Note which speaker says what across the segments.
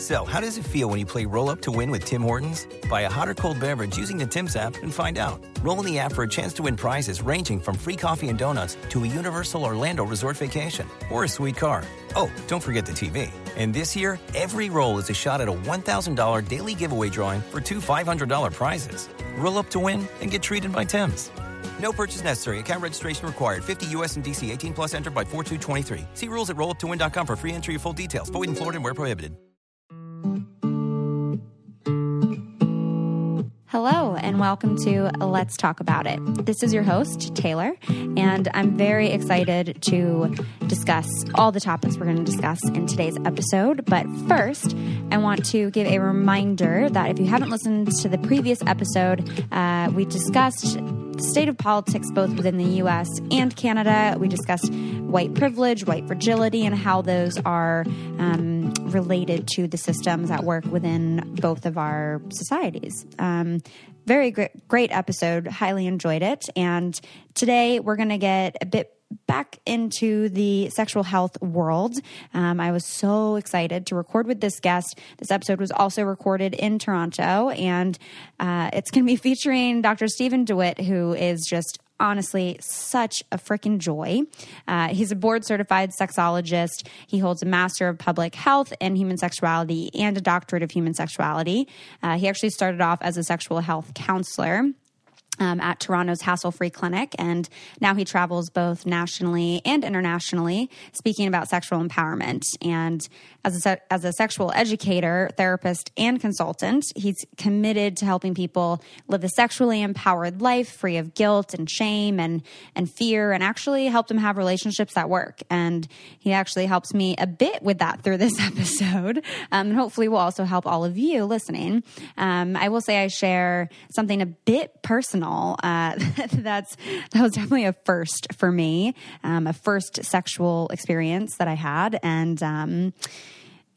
Speaker 1: So, how does it feel when you play Roll Up to Win with Tim Hortons? Buy a hot or cold beverage using the Tim's app and find out. Roll in the app for a chance to win prizes ranging from free coffee and donuts to a Universal Orlando resort vacation or a sweet car. Oh, don't forget the TV. And this year, every roll is a shot at a $1,000 daily giveaway drawing for two $500 prizes. Roll up to win and get treated by Tim's. No purchase necessary. Account registration required. 50 US and DC 18 plus entered by 4223. See rules at rolluptowin.com for free entry or full details. Void in Florida and where prohibited.
Speaker 2: Hello, and welcome to Let's Talk About It. This is your host, Taylor, and I'm very excited to discuss all the topics we're going to discuss in today's episode. But first, I want to give a reminder that if you haven't listened to the previous episode, uh, we discussed the state of politics both within the US and Canada. We discussed white privilege, white fragility, and how those are um, related to the systems that work within both of our societies. Um, very great, great episode. Highly enjoyed it. And today we're going to get a bit back into the sexual health world. Um, I was so excited to record with this guest. This episode was also recorded in Toronto, and uh, it's going to be featuring Dr. Stephen de Wit, who is just honestly such a freaking joy. Uh, he's a board certified sexologist. He holds a Master of Public Health and Human Sexuality and a Doctorate of Human Sexuality. Uh, he actually started off as a sexual health counselor um, at Toronto's Hassle Free Clinic. And now he travels both nationally and internationally speaking about sexual empowerment. And as a, as a sexual educator, therapist, and consultant, he's committed to helping people live a sexually empowered life free of guilt and shame and, and fear, and actually help them have relationships that work. And he actually helps me a bit with that through this episode. Um, and hopefully, will also help all of you listening. Um, I will say I share something a bit personal. Uh, that's that was definitely a first for me, um, a first sexual experience that I had, and um,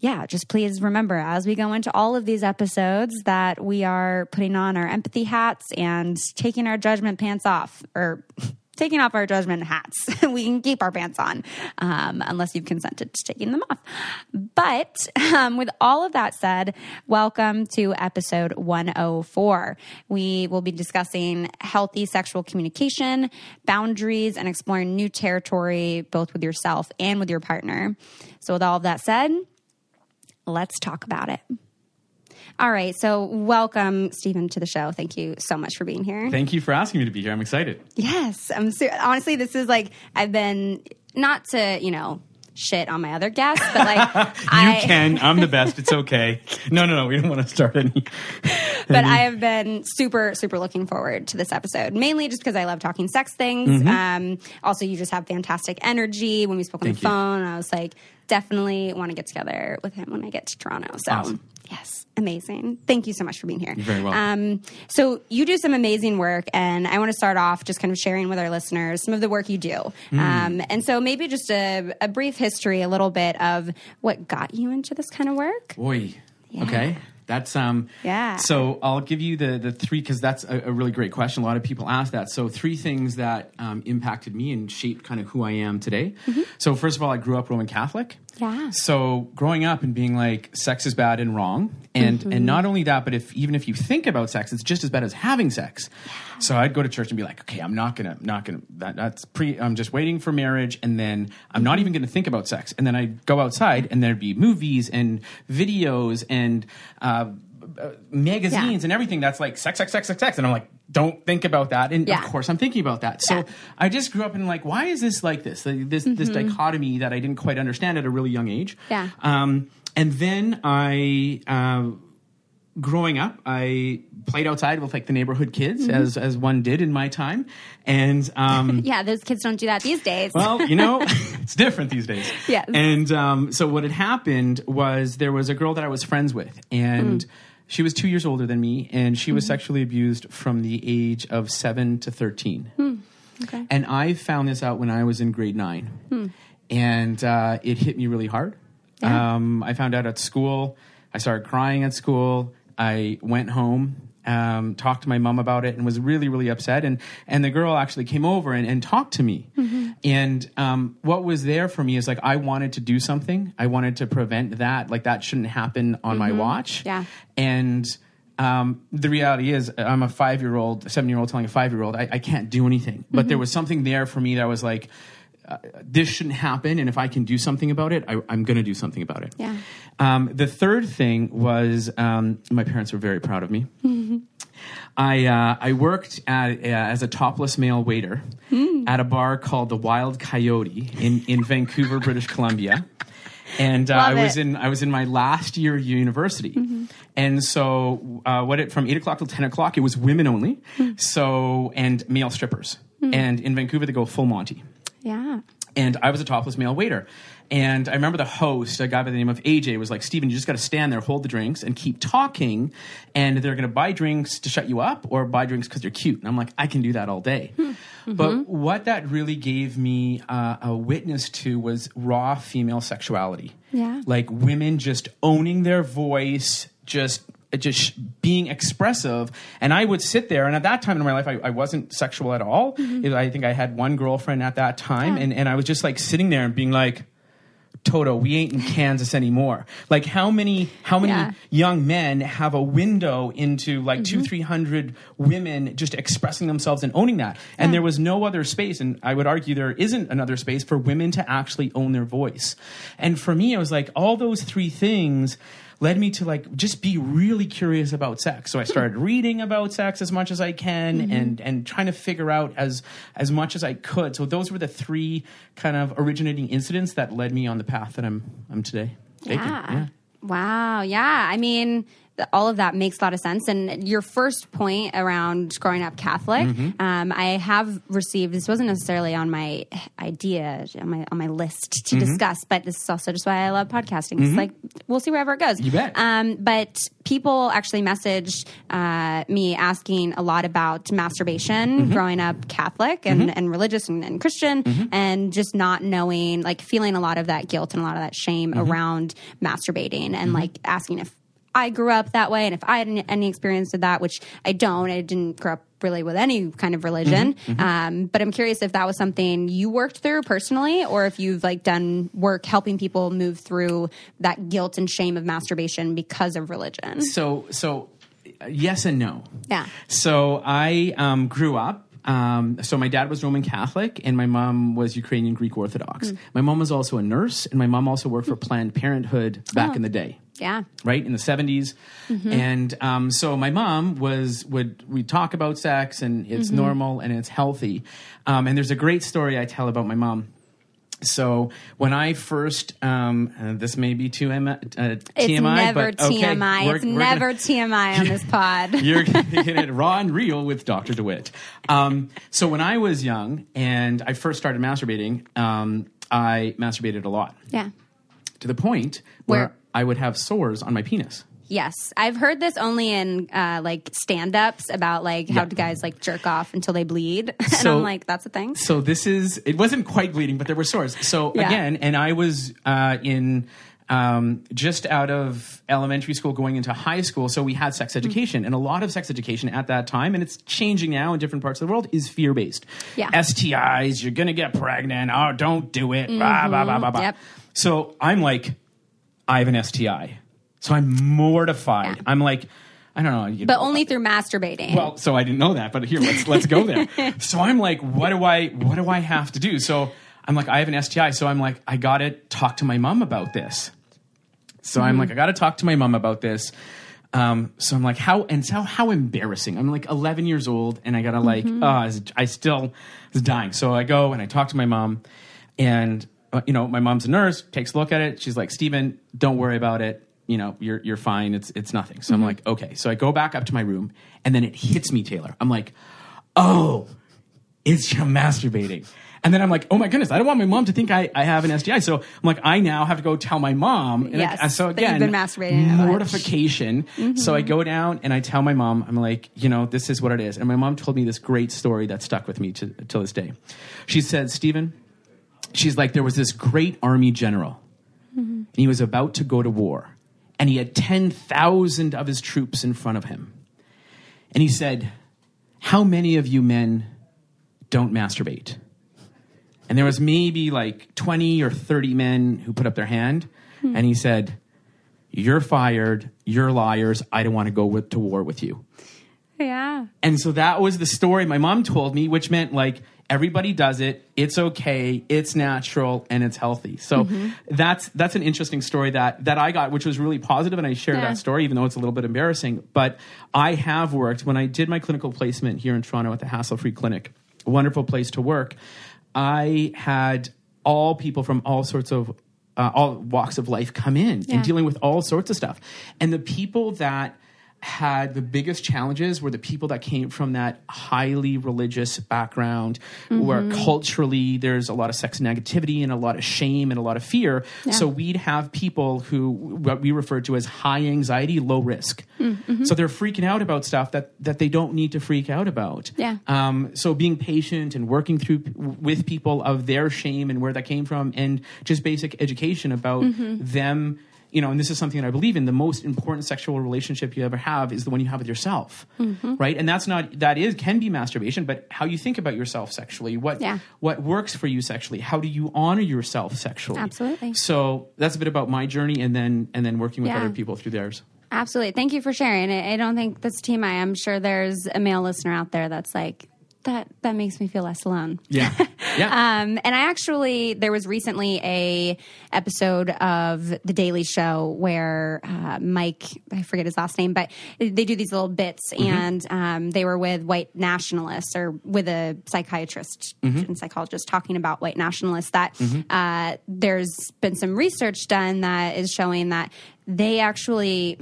Speaker 2: yeah, just please remember as we go into all of these episodes that we are putting on our empathy hats and taking our judgment pants off, or taking off our judgment hats. we can keep our pants on um, unless you've consented to taking them off. But um, with all of that said, welcome to episode 104. We will be discussing healthy sexual communication, boundaries, and exploring new territory both with yourself and with your partner. So, with all of that said, let's talk about it. All right. So, welcome, Stephen, to the show. Thank you so much for being here.
Speaker 3: Thank you for asking me to be here. I'm excited.
Speaker 2: Yes. I'm ser- honestly, this is like, I've been not to, you know, shit on my other guests, but like,
Speaker 3: you
Speaker 2: I,
Speaker 3: can. I'm the best. It's okay. No, no, no. We don't want to start any.
Speaker 2: but I have been super, super looking forward to this episode, mainly just because I love talking sex things.
Speaker 3: Mm-hmm.
Speaker 2: Um, also, you just have fantastic energy. When we spoke on
Speaker 3: Thank
Speaker 2: the
Speaker 3: you.
Speaker 2: phone, I was like, definitely want to get together with him when I get to Toronto. So,
Speaker 3: Awesome.
Speaker 2: yes, amazing. Thank you so much for being here.
Speaker 3: You're very welcome.
Speaker 2: Um, so, you do some amazing work, and I want to start off just kind of sharing with our listeners some of the work you do.
Speaker 3: Mm.
Speaker 2: Um, and so, maybe just a, a brief history, a little bit of what got you into this kind of work.
Speaker 3: Boy. Okay. That's um
Speaker 2: Yeah.
Speaker 3: So I'll give you the the three because that's a, a really great question. A lot of people ask that. So three things that um, impacted me and shaped kind of who I am today. So first of all, I grew up Roman Catholic.
Speaker 2: Yeah.
Speaker 3: So growing up and being like sex is bad and wrong, and and not only that, but if even if you think about sex, it's just as bad as having sex. So I'd go to church and be like, okay, I'm not gonna not gonna that, that's pre. I'm just waiting for marriage, and then I'm not even gonna think about sex. And then I'd go outside, and there'd be movies and videos and. Uh, uh, magazines
Speaker 2: Yeah.
Speaker 3: and everything that's like sex, sex, sex, sex, sex, and I'm like, don't think about that. And
Speaker 2: Yeah.
Speaker 3: of course, I'm thinking about that. So
Speaker 2: Yeah.
Speaker 3: I just grew up in like, why is this like this? This this dichotomy that I didn't quite understand at a really young age.
Speaker 2: Mm-hmm. Yeah.
Speaker 3: Um, and then I, uh, growing up, I played outside with like the neighborhood kids,
Speaker 2: Mm-hmm.
Speaker 3: as as one did in my time. And um,
Speaker 2: Yeah, those kids don't do that these days.
Speaker 3: well, you know, it's different these days.
Speaker 2: Yes.
Speaker 3: And um, so what had happened was there was a girl that I was friends with, and she was two years older than me, and she was sexually abused from the age of seven to thirteen.
Speaker 2: okay.
Speaker 3: And I found this out when I was in grade nine, and uh, it hit me really hard.
Speaker 2: Yeah.
Speaker 3: Um, I found out at school. I started crying at school. I went home, um, talked to my mom about it, and was really, really upset. And and the girl actually came over and, and talked to me. And um, what was there for me is like I wanted to do something. I wanted to prevent that. Like that shouldn't happen on my watch.
Speaker 2: Mm-hmm. Yeah.
Speaker 3: And um, the reality is, I'm a five year old, seven year old telling a five year old, I, I can't do anything. But
Speaker 2: Mm-hmm.
Speaker 3: there was something there for me that was like, uh, this shouldn't happen. And if I can do something about it, I, I'm going to do something about it.
Speaker 2: Yeah.
Speaker 3: Um, the third thing was um, my parents were very proud of me. I uh, I worked at, uh, as a topless male waiter
Speaker 2: Hmm.
Speaker 3: at a bar called the Wild Coyote in, in Vancouver, British Columbia. And uh, I was
Speaker 2: it. Mm-hmm.
Speaker 3: in I was in my last year of university, and so uh, what it from eight o'clock till ten o'clock it was women only,
Speaker 2: Hmm.
Speaker 3: so and male strippers, and in Vancouver they go full Monty
Speaker 2: Yeah.
Speaker 3: and I was a topless male waiter. And I remember the host, a guy by the name of AJ, was like, Stephen, you just got to stand there, hold the drinks, and keep talking. And they're going to buy drinks to shut you up or buy drinks because you're cute. And I'm like, I can do that all day. But what that really gave me uh, a witness to was raw female sexuality.
Speaker 2: Yeah.
Speaker 3: Like women just owning their voice, just just being expressive. And i would sit there and at that time in my life i, I wasn't sexual at all. Mm-hmm. I think i had one girlfriend at that time and, and i was just like sitting there and being like toto we ain't in kansas anymore. Like how many how many
Speaker 2: Yeah.
Speaker 3: young men have a window into like two mm-hmm. three hundred women just expressing themselves and owning that? And there was no other space and i would argue there isn't another space for women to actually own their voice. And for me it was like all those three things led me to like just be really curious about sex so i hmm. started reading about sex as much as i can mm-hmm. and and trying to figure out as as much as i could so those were the three kind of originating incidents that led me on the path that i'm i'm today taking.
Speaker 2: Yeah. Wow. Yeah. I mean, all of that makes a lot of sense. And your first point around growing up Catholic,
Speaker 3: Mm-hmm.
Speaker 2: um, I have received. This wasn't necessarily on my idea on my on my list to
Speaker 3: Mm-hmm.
Speaker 2: discuss, but this is also just why I love podcasting. It's like we'll see wherever it goes.
Speaker 3: You bet.
Speaker 2: Um, but people actually messaged uh, me asking a lot about masturbation
Speaker 3: Mm-hmm.
Speaker 2: growing up Catholic and, and religious and, and Christian,
Speaker 3: Mm-hmm.
Speaker 2: and just not knowing, like feeling a lot of that guilt and a lot of that shame
Speaker 3: Mm-hmm.
Speaker 2: around masturbating, and like asking if I grew up that way and if I had any, any experience with that, which I don't. I didn't grow up really with any kind of religion.
Speaker 3: Mm-hmm.
Speaker 2: Um, but I'm curious if that was something you worked through personally, or if you've like done work helping people move through that guilt and shame of masturbation because of religion.
Speaker 3: so so uh, yes and no
Speaker 2: Yeah.
Speaker 3: so i um, grew up um, so my dad was roman catholic and my mom was ukrainian greek orthodox
Speaker 2: Hmm.
Speaker 3: my mom was also a nurse and my mom also worked for planned parenthood back
Speaker 2: Oh.
Speaker 3: in the day
Speaker 2: Yeah.
Speaker 3: right in the 70s and um, so my mom was would we talk about sex and it's normal and it's healthy um, and there's a great story i tell about my mom so when I first, um, uh, this may be too M- uh, TMI,
Speaker 2: It's never
Speaker 3: but okay,
Speaker 2: TMI.
Speaker 3: we're-
Speaker 2: it's
Speaker 3: we're
Speaker 2: never
Speaker 3: gonna-
Speaker 2: TMI on this pod.
Speaker 3: you're getting it raw and real with Dr. de Wit. Um, so when I was young and I first started masturbating, um, I masturbated a lot
Speaker 2: yeah.
Speaker 3: to the point where,
Speaker 2: Where-
Speaker 3: I would have sores on my penis.
Speaker 2: Yes, I've heard this only in uh, like stand-ups about like how guys like jerk off until they bleed, and
Speaker 3: So-
Speaker 2: I'm like, that's a thing.
Speaker 3: So this is it wasn't quite bleeding, but there were sores. So
Speaker 2: Yeah.
Speaker 3: again, and I was uh, in um, just out of elementary school going into high school. So we had sex education, and a lot of sex education at that time, and it's changing now in different parts of the world, is fear based.
Speaker 2: Yeah.
Speaker 3: STIs, you're gonna get pregnant. Oh, don't do it. Blah, blah, blah, blah, blah.
Speaker 2: Mm-hmm. Yep.
Speaker 3: So I'm like, I have an STI. So I'm mortified.
Speaker 2: Yeah.
Speaker 3: I'm like, I don't know. you
Speaker 2: But
Speaker 3: know,
Speaker 2: only through masturbating.
Speaker 3: well, so I didn't know that, but here let's let's go there. so I'm like, what do I what do I have to do? So I'm like, I have an STI, so I'm like, I gotta talk to my mom about this. So I'm like, I gotta talk to my mom about this. Um, so I'm like, how and so how embarrassing. I'm like 11 years old, and I gotta like, I, was- I still was dying. So I go and I talk to my mom, and uh, Uh, you know, my mom's a nurse, takes a look at it. She's like, Stephen, don't worry about it. You know, you're you're fine. It's it's nothing. So I'm like, okay. So I go back up to my room, and then it hits me, Taylor. I'm like, oh, it's you're masturbating. And then I'm like, oh my goodness, I don't want my mom to think I, I have an STI. So I'm like, I now have to go tell my mom. And
Speaker 2: Yes,
Speaker 3: I, so again,
Speaker 2: been masturbating
Speaker 3: mortification. So I go down and I tell my mom, I'm like, you know, this is what it is. And my mom told me this great story that stuck with me to, till this day. She said, Stephen, she's like, there was this great army general and he was about to go to war and he had 10,000 of his troops in front of him. And he said, how many of you men don't masturbate? and there was maybe like 20 or 30 men who put up their hand hmm. and he said you're fired you're liars i don't want to go with, to war with you
Speaker 2: Yeah.
Speaker 3: and so that was the story my mom told me, which meant like everybody does it. It's okay. It's natural and it's healthy. So
Speaker 2: Mm-hmm.
Speaker 3: that's that's an interesting story that that I got, which was really positive, and I shared
Speaker 2: Yeah.
Speaker 3: that story, even though it's a little bit embarrassing. But I have worked when I did my clinical placement here in Toronto at the Hassle Free Clinic, a wonderful place to work. I had all people from all sorts of uh, all walks of life come in
Speaker 2: Yeah.
Speaker 3: and dealing with all sorts of stuff, and the people that had the biggest challenges were the people that came from that highly religious background where
Speaker 2: Mm-hmm.
Speaker 3: culturally there's a lot of sex negativity and a lot of shame and a lot of fear so we'd have people who what we refer to as high anxiety low risk
Speaker 2: Mm-hmm.
Speaker 3: so they're freaking out about stuff that that they don't need to freak out about
Speaker 2: Yeah.
Speaker 3: um, so being patient and working through with people of their shame and where that came from and just basic education about
Speaker 2: Mm-hmm.
Speaker 3: them you know and this is something that i believe in the most important sexual relationship you ever have is the one you have with yourself
Speaker 2: Mm-hmm.
Speaker 3: right and that's not that is can be masturbation but how you think about yourself sexually what
Speaker 2: Yeah.
Speaker 3: what works for you sexually how do you honor yourself sexually
Speaker 2: Absolutely.
Speaker 3: so that's a bit about my journey and then and then working with
Speaker 2: Yeah.
Speaker 3: other people through theirs
Speaker 2: Absolutely. Thank you for sharing. I, I don't think that's team I'm sure there's a male listener out there that's like, that, that makes me feel less alone.
Speaker 3: yeah yeah
Speaker 2: Um, and I actually there was recently a episode of The Daily Show where uh, Mike I forget his last name, but they do these little bits, and um, they were with white nationalists or with a psychiatrist and psychologist talking about white nationalists. That uh, there's been some research done that is showing that they actually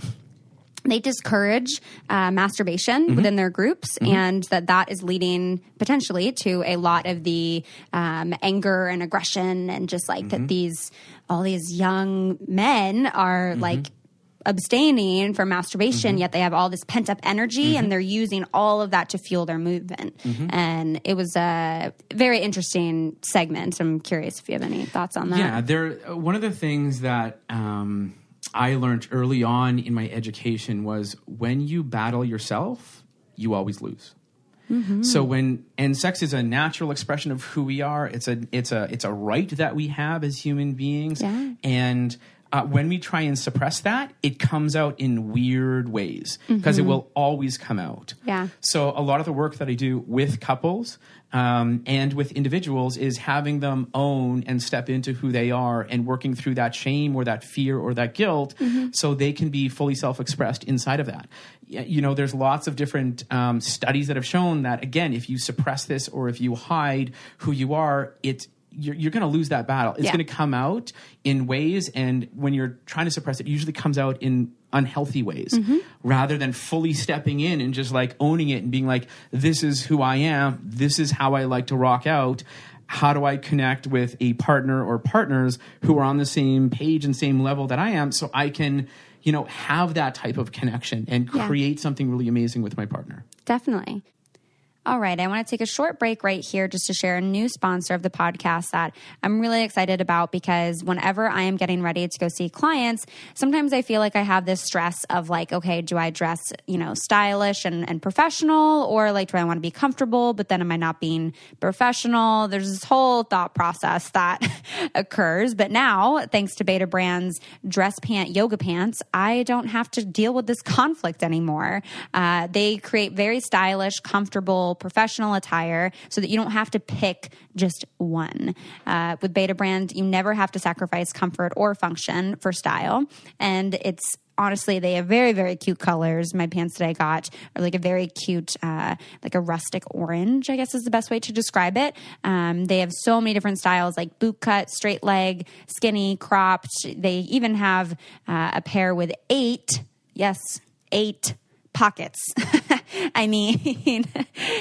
Speaker 2: they discourage uh, masturbation mm-hmm. within their groups mm-hmm. and that that is leading potentially to a lot of the um, anger and aggression and just like that mm-hmm. these all these young men are like abstaining from masturbation yet they have all this pent up energy and they're using all of that to fuel their movement. And it was a very interesting segment. I'm curious if you have any thoughts on that.
Speaker 3: Yeah, there. One of the things that um, I learned early on in my education was when you battle yourself, you always lose. So when and sex is a natural expression of who we are. It's a it's a it's a right that we have as human beings.
Speaker 2: Yeah.
Speaker 3: And uh, when we try and suppress that, it comes out in weird ways because it will always come out.
Speaker 2: Yeah.
Speaker 3: So a lot of the work that I do with couples um, and with individuals is having them own and step into who they are and working through that shame or that fear or that guilt so they can be fully self-expressed inside of that. You know, there's lots of different um, studies that have shown that again, if you suppress this or if you hide who you are, it you're, you're going to lose that battle. It's
Speaker 2: Yeah.
Speaker 3: going to come out in ways, and when you're trying to suppress it, it usually comes out in unhealthy ways mm-hmm. rather than fully stepping in and just like owning it and being like, this is who I am. This is how I like to rock out. How do I connect with a partner or partners who are on the same page and same level that I am so I can, you know, have that type of connection and
Speaker 2: Yeah.
Speaker 3: create something really amazing with my partner?
Speaker 2: Definitely. All right, I want to take a short break right here just to share a new sponsor of the podcast that I'm really excited about because whenever I am getting ready to go see clients, sometimes I feel like I have this stress of like, okay, do I dress, you know, stylish and, and professional or like do I want to be comfortable, but then am I not being professional? There's this whole thought process that occurs. But now, thanks to Betabrand's dress pant yoga pants, I don't have to deal with this conflict anymore. Uh, they create very stylish, comfortable, professional attire so that you don't have to pick just one. Uh, with Betabrand, you never have to sacrifice comfort or function for style. And it's honestly they have very very cute colors my pants that i got are like a very cute uh, like a rustic orange i guess is the best way to describe it um, they have so many different styles like boot cut straight leg skinny cropped they even have uh, a pair with eight yes eight pockets. I mean,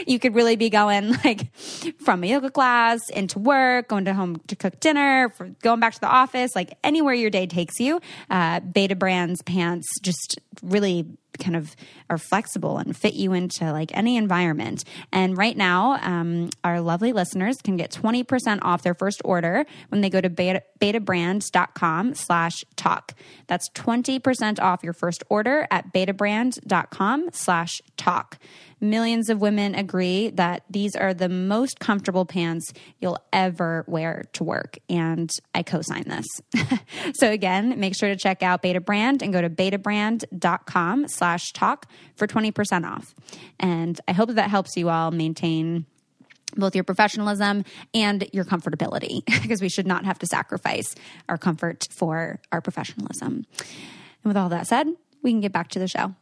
Speaker 2: you could really be going like from a yoga class into work, going to home to cook dinner, going back to the office, like anywhere your day takes you. Uh, Betabrands pants just really kind of are flexible and fit you into like any environment. And right now, um, our lovely listeners can get 20% off their first order when they go to beta, betabrands.com slash talk. That's 20% off your first order at betabrand.com slash talk. Millions of women agree that these are the most comfortable pants you'll ever wear to work. And I co sign this. so, again, make sure to check out Betabrand and go to betabrand.com slash talk for 20% off. And I hope that, that helps you all maintain both your professionalism and your comfortability because we should not have to sacrifice our comfort for our professionalism. And with all that said, we can get back to the show.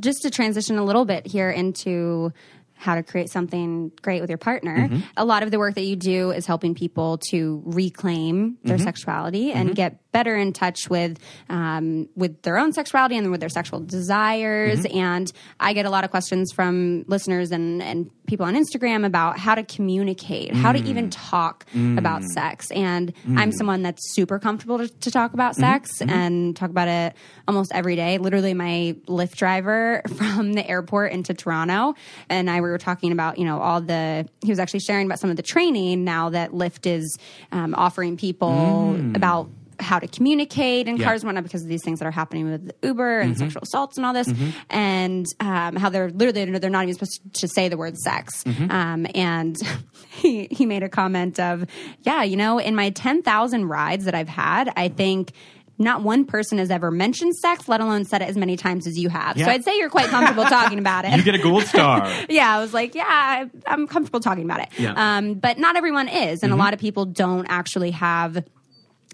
Speaker 2: Just to transition a little bit here into how to create something great with your partner. Mm-hmm. A lot of the work that you do is helping people to reclaim their mm-hmm. sexuality and mm-hmm. get better in touch with um, with their own sexuality and with their sexual desires. Mm-hmm. And I get a lot of questions from listeners and, and people on Instagram about how to communicate, mm. how to even mm. talk mm. about sex. And mm. I'm someone that's super comfortable to, to talk about mm-hmm. sex mm-hmm. and talk about it almost every day. Literally, my Lyft driver from the airport into Toronto and I we were talking about, you know, all the, he was actually sharing about some of the training now that Lyft is um, offering people mm. about how to communicate in yeah. cars and whatnot because of these things that are happening with Uber and mm-hmm. sexual assaults and all this, mm-hmm. and um, how they're literally they're not even supposed to say the word sex. Mm-hmm. Um, and he he made a comment of, yeah, you know, in my ten thousand rides that I've had, I think not one person has ever mentioned sex, let alone said it as many times as you have. Yeah. So I'd say you're quite comfortable talking about it.
Speaker 3: You get a gold star.
Speaker 2: yeah, I was like, yeah, I'm comfortable talking about it. Yeah. Um, but not everyone is, and mm-hmm. a lot of people don't actually have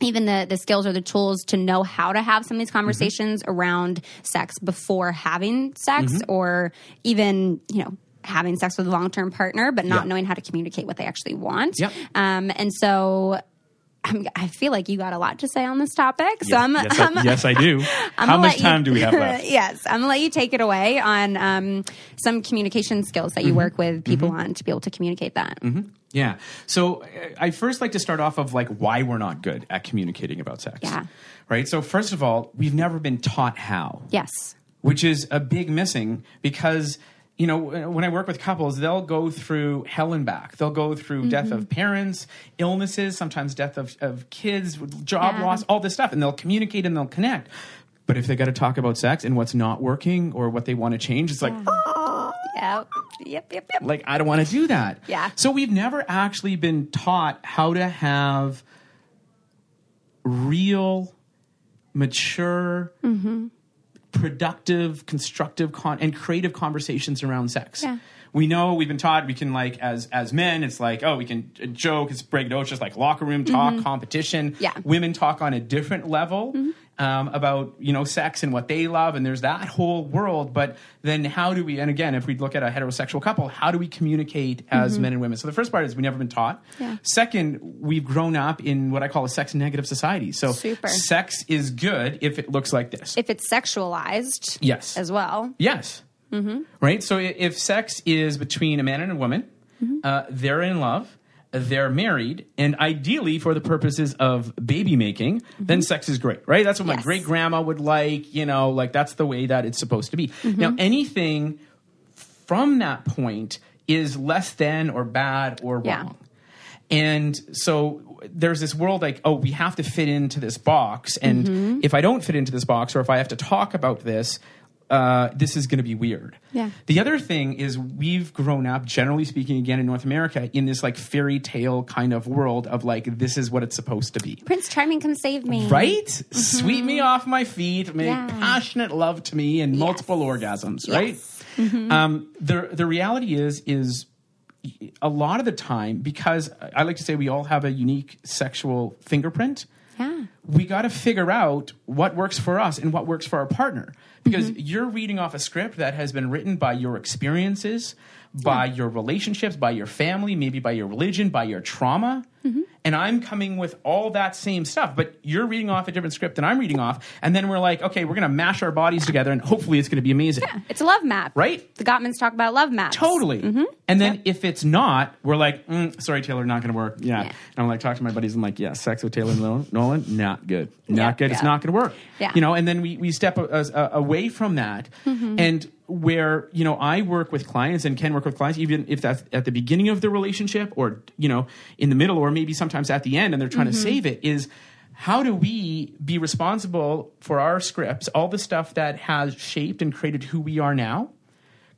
Speaker 2: even the the skills or the tools to know how to have some of these mm-hmm. conversations mm-hmm. around sex before having sex mm-hmm. or even you know having sex with a long term partner, but not knowing how to communicate what they actually want.
Speaker 3: Yep.
Speaker 2: Um, and so I'm, i feel like you got a lot to say on this topic. So
Speaker 3: yes,
Speaker 2: I'm,
Speaker 3: yes,
Speaker 2: I'm,
Speaker 3: I, yes, I do. How much time
Speaker 2: you,
Speaker 3: do we have left?
Speaker 2: yes, I'm gonna let you take it away on um, some communication skills that you mm-hmm. work with people mm-hmm. on to be able to communicate that.
Speaker 3: Mm-hmm. Yeah. So I first like to start off of like why we're not good at communicating about sex.
Speaker 2: Yeah.
Speaker 3: Right. So first of all, we've never been taught how.
Speaker 2: Yes.
Speaker 3: Which is a big missing because you know, when I work with couples, they'll go through hell and back. They'll go through mm-hmm. death of parents, illnesses, sometimes death of, of kids, job yeah. loss, all this stuff, and they'll communicate and they'll connect. But if they got to talk about sex and what's not working or what they want to change, it's like,
Speaker 2: oh. yep, yep, yep, yep.
Speaker 3: Like I don't want to do that.
Speaker 2: Yeah.
Speaker 3: So we've never actually been taught how to have real, mature. Mm-hmm productive, constructive, con- and creative conversations around sex.
Speaker 2: Yeah.
Speaker 3: We know we've been taught we can like as as men, it's like oh we can joke, it's break it, it's just like locker room talk, mm-hmm. competition.
Speaker 2: Yeah.
Speaker 3: Women talk on a different level. Mm-hmm um, about you know sex and what they love, and there's that whole world. But then how do we? And again, if we look at a heterosexual couple, how do we communicate as mm-hmm. men and women? So the first part is we've never been taught.
Speaker 2: Yeah.
Speaker 3: Second, we've grown up in what I call a sex negative society. So
Speaker 2: Super.
Speaker 3: sex is good if it looks like this.
Speaker 2: If it's sexualized,
Speaker 3: yes,
Speaker 2: as well.
Speaker 3: Yes. Mm-hmm. Right. So if sex is between a man and a woman, mm-hmm. uh, they're in love they're married, and ideally for the purposes of baby making, mm-hmm. then sex is great, right? That's what yes. my great grandma would like, you know, like that's the way that it's supposed to be. Mm-hmm. Now, anything from that point is less than or bad or wrong. Yeah. And so there's this world like, oh, we have to fit into this box. And mm-hmm. if I don't fit into this box, or if I have to talk about this, uh, this is going to be weird.
Speaker 2: Yeah.
Speaker 3: The other thing is we've grown up, generally speaking, again in North America, in this like fairy tale kind of world of like this is what it's supposed to be.
Speaker 2: Prince Charming, come save me.
Speaker 3: Right? Mm-hmm. Sweep me off my feet, make yeah. passionate love to me, and yes. multiple orgasms. Right?
Speaker 2: Yes. Mm-hmm.
Speaker 3: Um, the the reality is is a lot of the time because I like to say we all have a unique sexual fingerprint.
Speaker 2: Yeah.
Speaker 3: We got to figure out what works for us and what works for our partner because mm-hmm. you're reading off a script that has been written by your experiences, by yeah. your relationships, by your family, maybe by your religion, by your trauma. Mm-hmm and I'm coming with all that same stuff, but you're reading off a different script than I'm reading off, and then we're like, okay, we're going to mash our bodies together, and hopefully it's going to be amazing.
Speaker 2: Yeah, it's a love map,
Speaker 3: right?
Speaker 2: The Gottmans talk about love maps,
Speaker 3: totally. Mm-hmm. And then yep. if it's not, we're like, mm, sorry, Taylor, not going to work. Yeah. yeah. and I'm like, talk to my buddies. I'm like, yeah, sex with Taylor Nolan, not good, not yeah, good. It's not going to work.
Speaker 2: Yeah,
Speaker 3: you know. And then we we step a, a, away from that, mm-hmm. and where you know I work with clients and can work with clients even if that's at the beginning of the relationship or you know in the middle or maybe sometimes at the end and they're trying mm-hmm. to save it is how do we be responsible for our scripts all the stuff that has shaped and created who we are now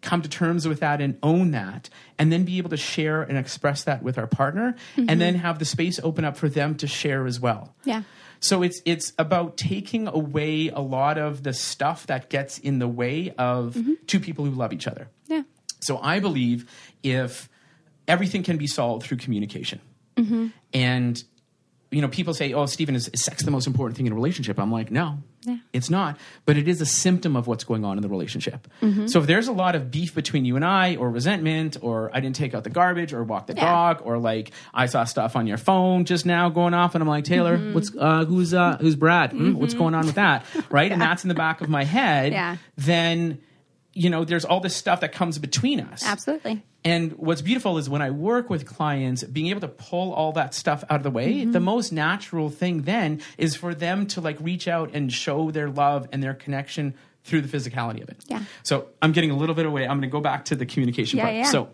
Speaker 3: come to terms with that and own that and then be able to share and express that with our partner and then have the space open up for them to share as well
Speaker 2: Yeah.
Speaker 3: So it's it's about taking away a lot of the stuff that gets in the way of mm-hmm. two people who love each other.
Speaker 2: Yeah.
Speaker 3: so I believe if everything can be solved through communication, mm-hmm. and you know, people say, "Oh, Stephen, is, is sex the most important thing in a relationship?" I'm like, no,
Speaker 2: Yeah.
Speaker 3: it's not. But it is a symptom of what's going on in the relationship. So if there's a lot of beef between you and I, or resentment, or I didn't take out the garbage, or walk the
Speaker 2: Yeah.
Speaker 3: dog, or like I saw stuff on your phone just now going off, and I'm like, Taylor, what's uh, who's uh, who's Brad? Hmm? What's going on with that? Right, and that's in the back of my head.
Speaker 2: Yeah.
Speaker 3: Then you know, there's all this stuff that comes between us.
Speaker 2: Absolutely.
Speaker 3: And what's beautiful is when I work with clients, being able to pull all that stuff out of the way,
Speaker 2: Mm-hmm.
Speaker 3: the most natural thing then is for them to like reach out and show their love and their connection through the physicality of it.
Speaker 2: Yeah.
Speaker 3: So I'm getting a little bit away. I'm going to go back to the communication
Speaker 2: Yeah,
Speaker 3: part.
Speaker 2: yeah.
Speaker 3: So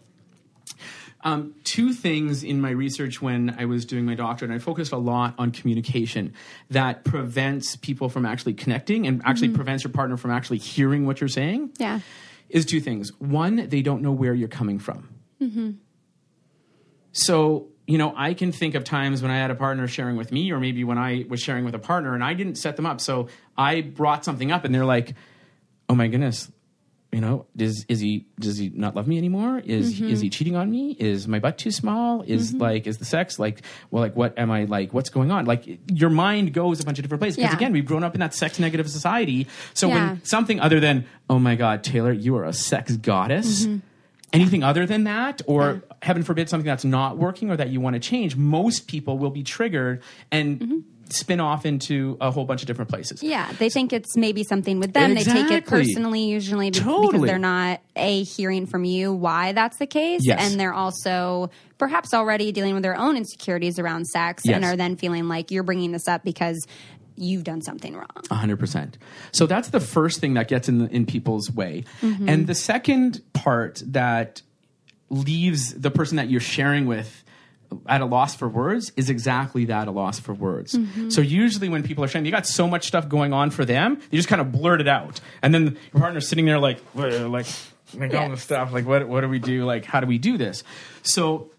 Speaker 3: um, two things in my research when I was doing my doctorate, and I focused a lot on communication that prevents people from actually connecting and actually
Speaker 2: Mm-hmm.
Speaker 3: prevents your partner from actually hearing what you're saying
Speaker 2: Yeah.
Speaker 3: is two things. One, they don't know where you're coming from. So, you know, I can think of times when I had a partner sharing with me, or maybe when I was sharing with a partner and I didn't set them up. So I brought something up and they're like, oh my goodness, you know, is, is he, does he not love me anymore? Is, is he mm-hmm. cheating on me? Is my butt too small? Is mm-hmm. like, is the sex like, well, like, what am I like, what's going on? Like your mind goes a bunch of different places. Because
Speaker 2: Yeah.
Speaker 3: again, we've grown up in that sex negative society. So
Speaker 2: Yeah.
Speaker 3: when something other than, oh my God, Taylor, you are a sex goddess. Mm-hmm. Anything other than that, or heaven forbid, something that's not working or that you want to change, most people will be triggered and spin off into a whole bunch of different places.
Speaker 2: Yeah, they think it's maybe something with them. They take it personally, usually be- because they're not a hearing from you why that's the case,
Speaker 3: Yes.
Speaker 2: and they're also perhaps already dealing with their own insecurities around sex, and are then feeling like you're bringing this up because you've done something wrong.
Speaker 3: A hundred percent. So that's the first thing that gets in the, in people's way, mm-hmm. and the second part that leaves the person that you're sharing with at a loss for words is exactly that a loss for words. Mm-hmm. So usually when people are sharing, they got so much stuff going on for them, they just kind of blurt it out, and then your partner's sitting there like, "What- like, like all this stuff, like what what do we do? Like how do we do this? So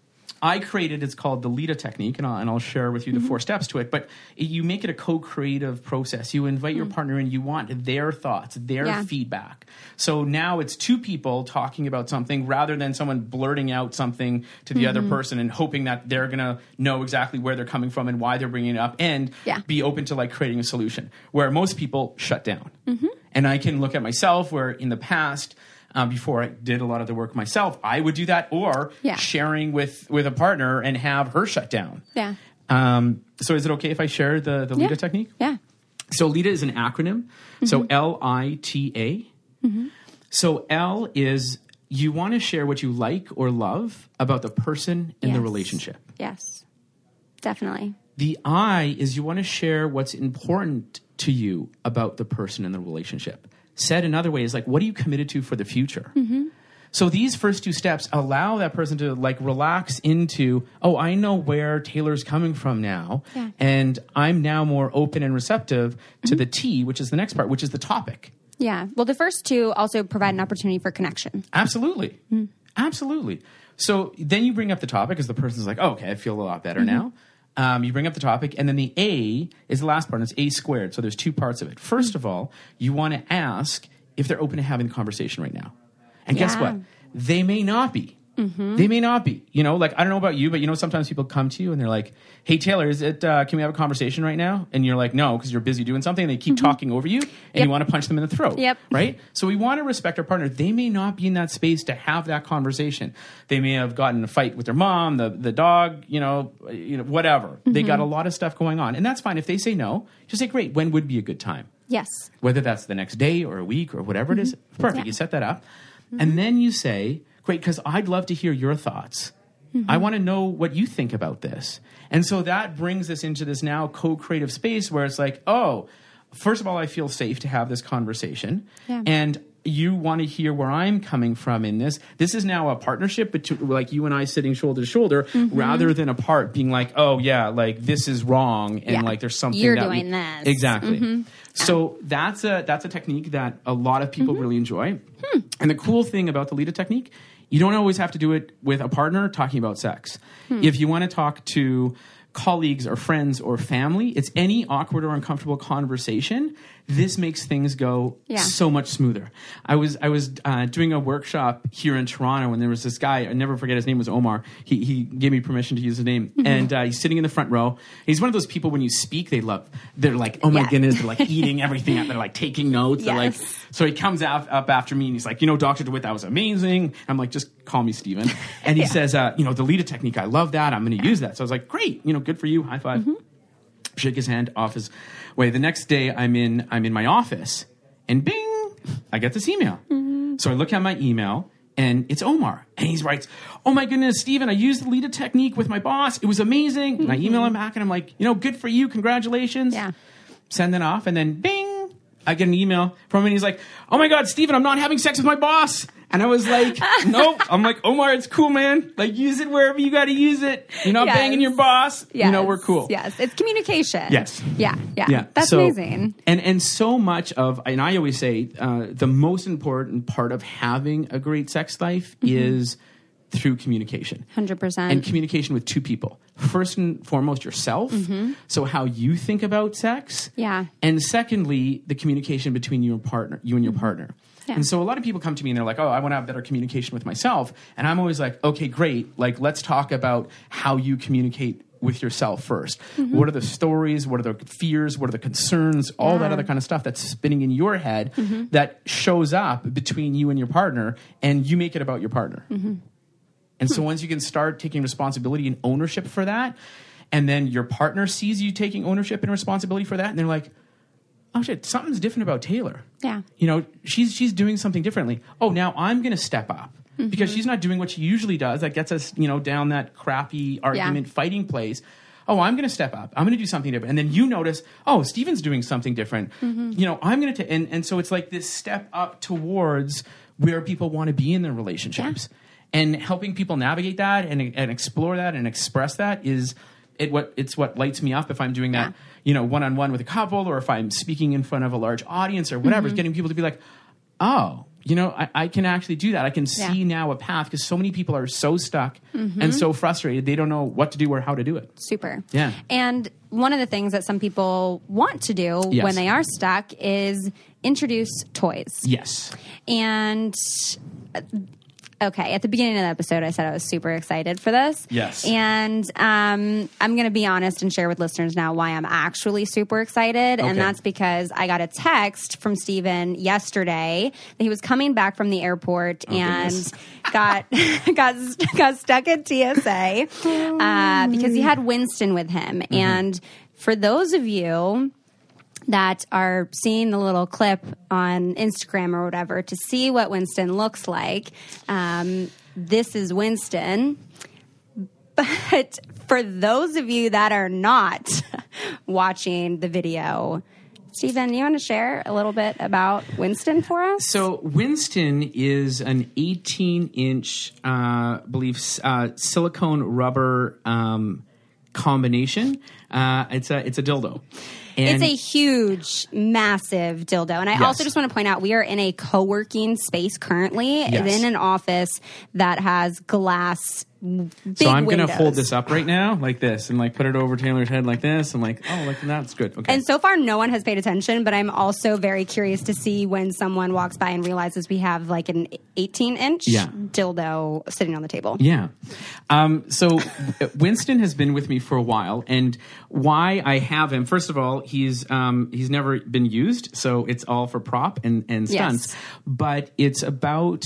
Speaker 3: I created it's called the Lita technique, and I'll, and I'll share with you the mm-hmm. four steps to it. But it, you make it a co-creative process. You invite your mm. partner in. You want their thoughts, their
Speaker 2: Yeah.
Speaker 3: feedback. So now it's two people talking about something rather than someone blurting out something to the other mm-hmm. person and hoping that they're gonna know exactly where they're coming from and why they're bringing it up, and
Speaker 2: Yeah.
Speaker 3: be open to like creating a solution. Where most people shut down, mm-hmm. and I can look at myself where in the past. Um, before I did a lot of the work myself, I would do that, or
Speaker 2: Yeah.
Speaker 3: sharing with with a partner and have her shut down.
Speaker 2: Yeah,
Speaker 3: Um, so is it okay if I share the the
Speaker 2: Yeah.
Speaker 3: Lita technique?
Speaker 2: yeah,
Speaker 3: So Lita is an acronym. So L I T A. So L is you want to share what you like or love about the person in the relationship.
Speaker 2: yes, definitely.
Speaker 3: The I is you want to share what's important to you about the person in the relationship. Said another way is like, what are you committed to for the future? So these first two steps allow that person to like relax into, oh, I know where Taylor's coming from now,
Speaker 2: Yeah.
Speaker 3: and I'm now more open and receptive to the T, which is the next part, which is the topic.
Speaker 2: Yeah. Well, the first two also provide an opportunity for connection.
Speaker 3: Absolutely.
Speaker 2: Hmm.
Speaker 3: Absolutely. So then you bring up the topic because the person's like, oh, okay, I feel a lot better
Speaker 2: Mm-hmm.
Speaker 3: now. Um, you bring up the topic, and then the A is the last part, and it's A squared. So there's two parts of it. First of all, you want to ask if they're open to having the conversation right now. And guess what? They may not be. Mm-hmm. They may not be. You know, like I don't know about you, but you know, sometimes people come to you and they're like, "Hey, Taylor, is it? Uh, can we have a conversation right now?" And you're like, "No," because you're busy doing something. And they keep mm-hmm. talking over you, and
Speaker 2: Yep.
Speaker 3: you want to punch them in the throat.
Speaker 2: Yep.
Speaker 3: Right. So we want to respect our partner. They may not be in that space to have that conversation. They may have gotten in a fight with their mom, the the dog, you know, you know, whatever. They mm-hmm. got a lot of stuff going on, and that's fine. If they say no, just say, "Great. When would be a good time?"
Speaker 2: Yes.
Speaker 3: whether that's the next day or a week or whatever it is. Perfect.
Speaker 2: Yeah.
Speaker 3: You set that up. And then you say, great, because I'd love to hear your thoughts. I want to know what you think about this. And so that brings us into this now co creative space where it's like, oh, first of all, I feel safe to have this conversation.
Speaker 2: Yeah.
Speaker 3: And you want to hear where I'm coming from in this. This is now a partnership between like you and I sitting shoulder to shoulder
Speaker 2: Mm-hmm.
Speaker 3: rather than apart being like, oh yeah, like this is wrong and
Speaker 2: Yeah.
Speaker 3: like there's something
Speaker 2: You're
Speaker 3: that we-
Speaker 2: doing this.
Speaker 3: Exactly. Mm-hmm. So that's a that's a technique that a lot of people mm-hmm. really enjoy. Hmm. And the cool thing about the Lita technique, you don't always have to do it with a partner talking about sex. Hmm. If you want to talk to colleagues or friends or family, it's any awkward or uncomfortable conversation. This makes things go
Speaker 2: Yeah.
Speaker 3: so much smoother. I was I was uh, doing a workshop here in Toronto, and there was this guy. I never forget his name was Omar. He he gave me permission to use his name,
Speaker 2: Mm-hmm.
Speaker 3: and uh, he's sitting in the front row. He's one of those people when you speak, they love. They're like, oh my
Speaker 2: Yeah.
Speaker 3: goodness, they're like eating everything up. They're like taking notes. They're like, so he comes out, up after me and he's like, you know, Dr. de Wit, that was amazing. I'm like, just call me Stephen. And he says, uh, you know, the Lita technique, I love that. I'm going to use that. So I was like, great, you know, good for you. High 5
Speaker 2: Mm-hmm.
Speaker 3: Shake his hand off his way. The next day I'm in, I'm in my office and bing, I get this email.
Speaker 2: Mm-hmm.
Speaker 3: So I look at my email and it's Omar. And he writes, Oh my goodness, Stephen, I used the Lita technique with my boss. It was amazing. And I email him back and I'm like, you know, good for you. Congratulations
Speaker 2: Yeah.
Speaker 3: send it off, and then bing, I get an email from him, and he's like, "Oh my god, Stephen, I'm not having sex with my boss." And I was like, "Nope." I'm like, "Omar, it's cool, man. Like, use it wherever you got to use it. You're not
Speaker 2: Yes.
Speaker 3: banging your boss. You know, we're cool."
Speaker 2: Yes, it's communication.
Speaker 3: Yes.
Speaker 2: Yeah, yeah.
Speaker 3: Yeah,
Speaker 2: That's
Speaker 3: so-
Speaker 2: amazing.
Speaker 3: And and so much of and I always say uh, the most important part of having a great sex life
Speaker 2: Mm-hmm.
Speaker 3: is through communication.
Speaker 2: 100%.
Speaker 3: And communication with two people. First and foremost, yourself. So how you think about sex.
Speaker 2: Mm-hmm. Yeah.
Speaker 3: And secondly, the communication between you and partner, you and your partner.
Speaker 2: Mm-hmm. Yeah.
Speaker 3: And so a lot of people come to me and they're like, "Oh, I want to have better communication with myself." And I'm always like, "Okay, great. Like let's talk about how you communicate with yourself 1st
Speaker 2: Mm-hmm.
Speaker 3: What are the stories? What are the fears? What are the concerns? All that
Speaker 2: Yeah. Mm-hmm.
Speaker 3: other kind of stuff that's spinning in your head that shows up between you and your partner and you make it about your partner.
Speaker 2: Mm-hmm.
Speaker 3: And so once you can start taking responsibility and ownership for that, and then your partner sees you taking ownership and responsibility for that, and they're like, "Oh shit, something's different about Taylor."
Speaker 2: Yeah.
Speaker 3: You know, she's she's doing something differently. Oh, now I'm going to step up because
Speaker 2: Mm-hmm.
Speaker 3: she's not doing what she usually does. That gets us, you know, down that crappy argument fighting place. Oh, I'm going to step up. I'm going to do something different. And then you notice, oh, Stephen's doing something different.
Speaker 2: Mm-hmm.
Speaker 3: You know, I'm going to, and, and so it's like this step up towards where people want to be in their relationships. And helping people navigate that and, and explore that and express that is it what it's what lights me up if I'm doing that,
Speaker 2: Yeah.
Speaker 3: you know, one on one with a couple or if I'm speaking in front of a large audience or whatever,
Speaker 2: Mm-hmm.
Speaker 3: is getting people to be like, oh, you know, I, I can actually do that. I can see
Speaker 2: Yeah.
Speaker 3: now a path because so many people are so stuck and so frustrated they don't know what to do or how to do it.
Speaker 2: Super.
Speaker 3: Yeah.
Speaker 2: And one of the things that some people want to do
Speaker 3: Yes.
Speaker 2: when they are stuck is introduce toys.
Speaker 3: Yes.
Speaker 2: And uh, okay, at the beginning of the episode, I said I was super excited for this.
Speaker 3: Yes.
Speaker 2: And um, I'm going to be honest and share with listeners now why I'm actually super excited.
Speaker 3: Okay.
Speaker 2: And that's because I got a text from Stephen yesterday that he was coming back from the airport and got got got stuck at TSA uh, because he had Winston with him. And for those of you that are seeing the little clip on Instagram or whatever to see what Winston looks like. Um, this is Winston. But for those of you that are not watching the video, Stephen, you want to share a little bit about Winston for us?
Speaker 3: So Winston is an 18 inch, uh, believe uh, silicone rubber um, combination. Uh, it's a it's a dildo. And
Speaker 2: it's a huge, massive dildo. And I
Speaker 3: Yes.
Speaker 2: also just want to point out we are in a co working space currently,
Speaker 3: Yes.
Speaker 2: in an office that has glass.
Speaker 3: So I'm gonna hold this up right now like this and like put it over Taylor's head like this and like oh like that's good okay
Speaker 2: And so far, no one has paid attention, but I'm also very curious to see when someone walks by and realizes we have like an 18 inch
Speaker 3: Yeah.
Speaker 2: dildo sitting on the table.
Speaker 3: Yeah. Um, so Winston has been with me for a while, and why I have him. First of all, he's um, he's never been used, so it's all for prop and and stunts.
Speaker 2: Yes.
Speaker 3: But it's about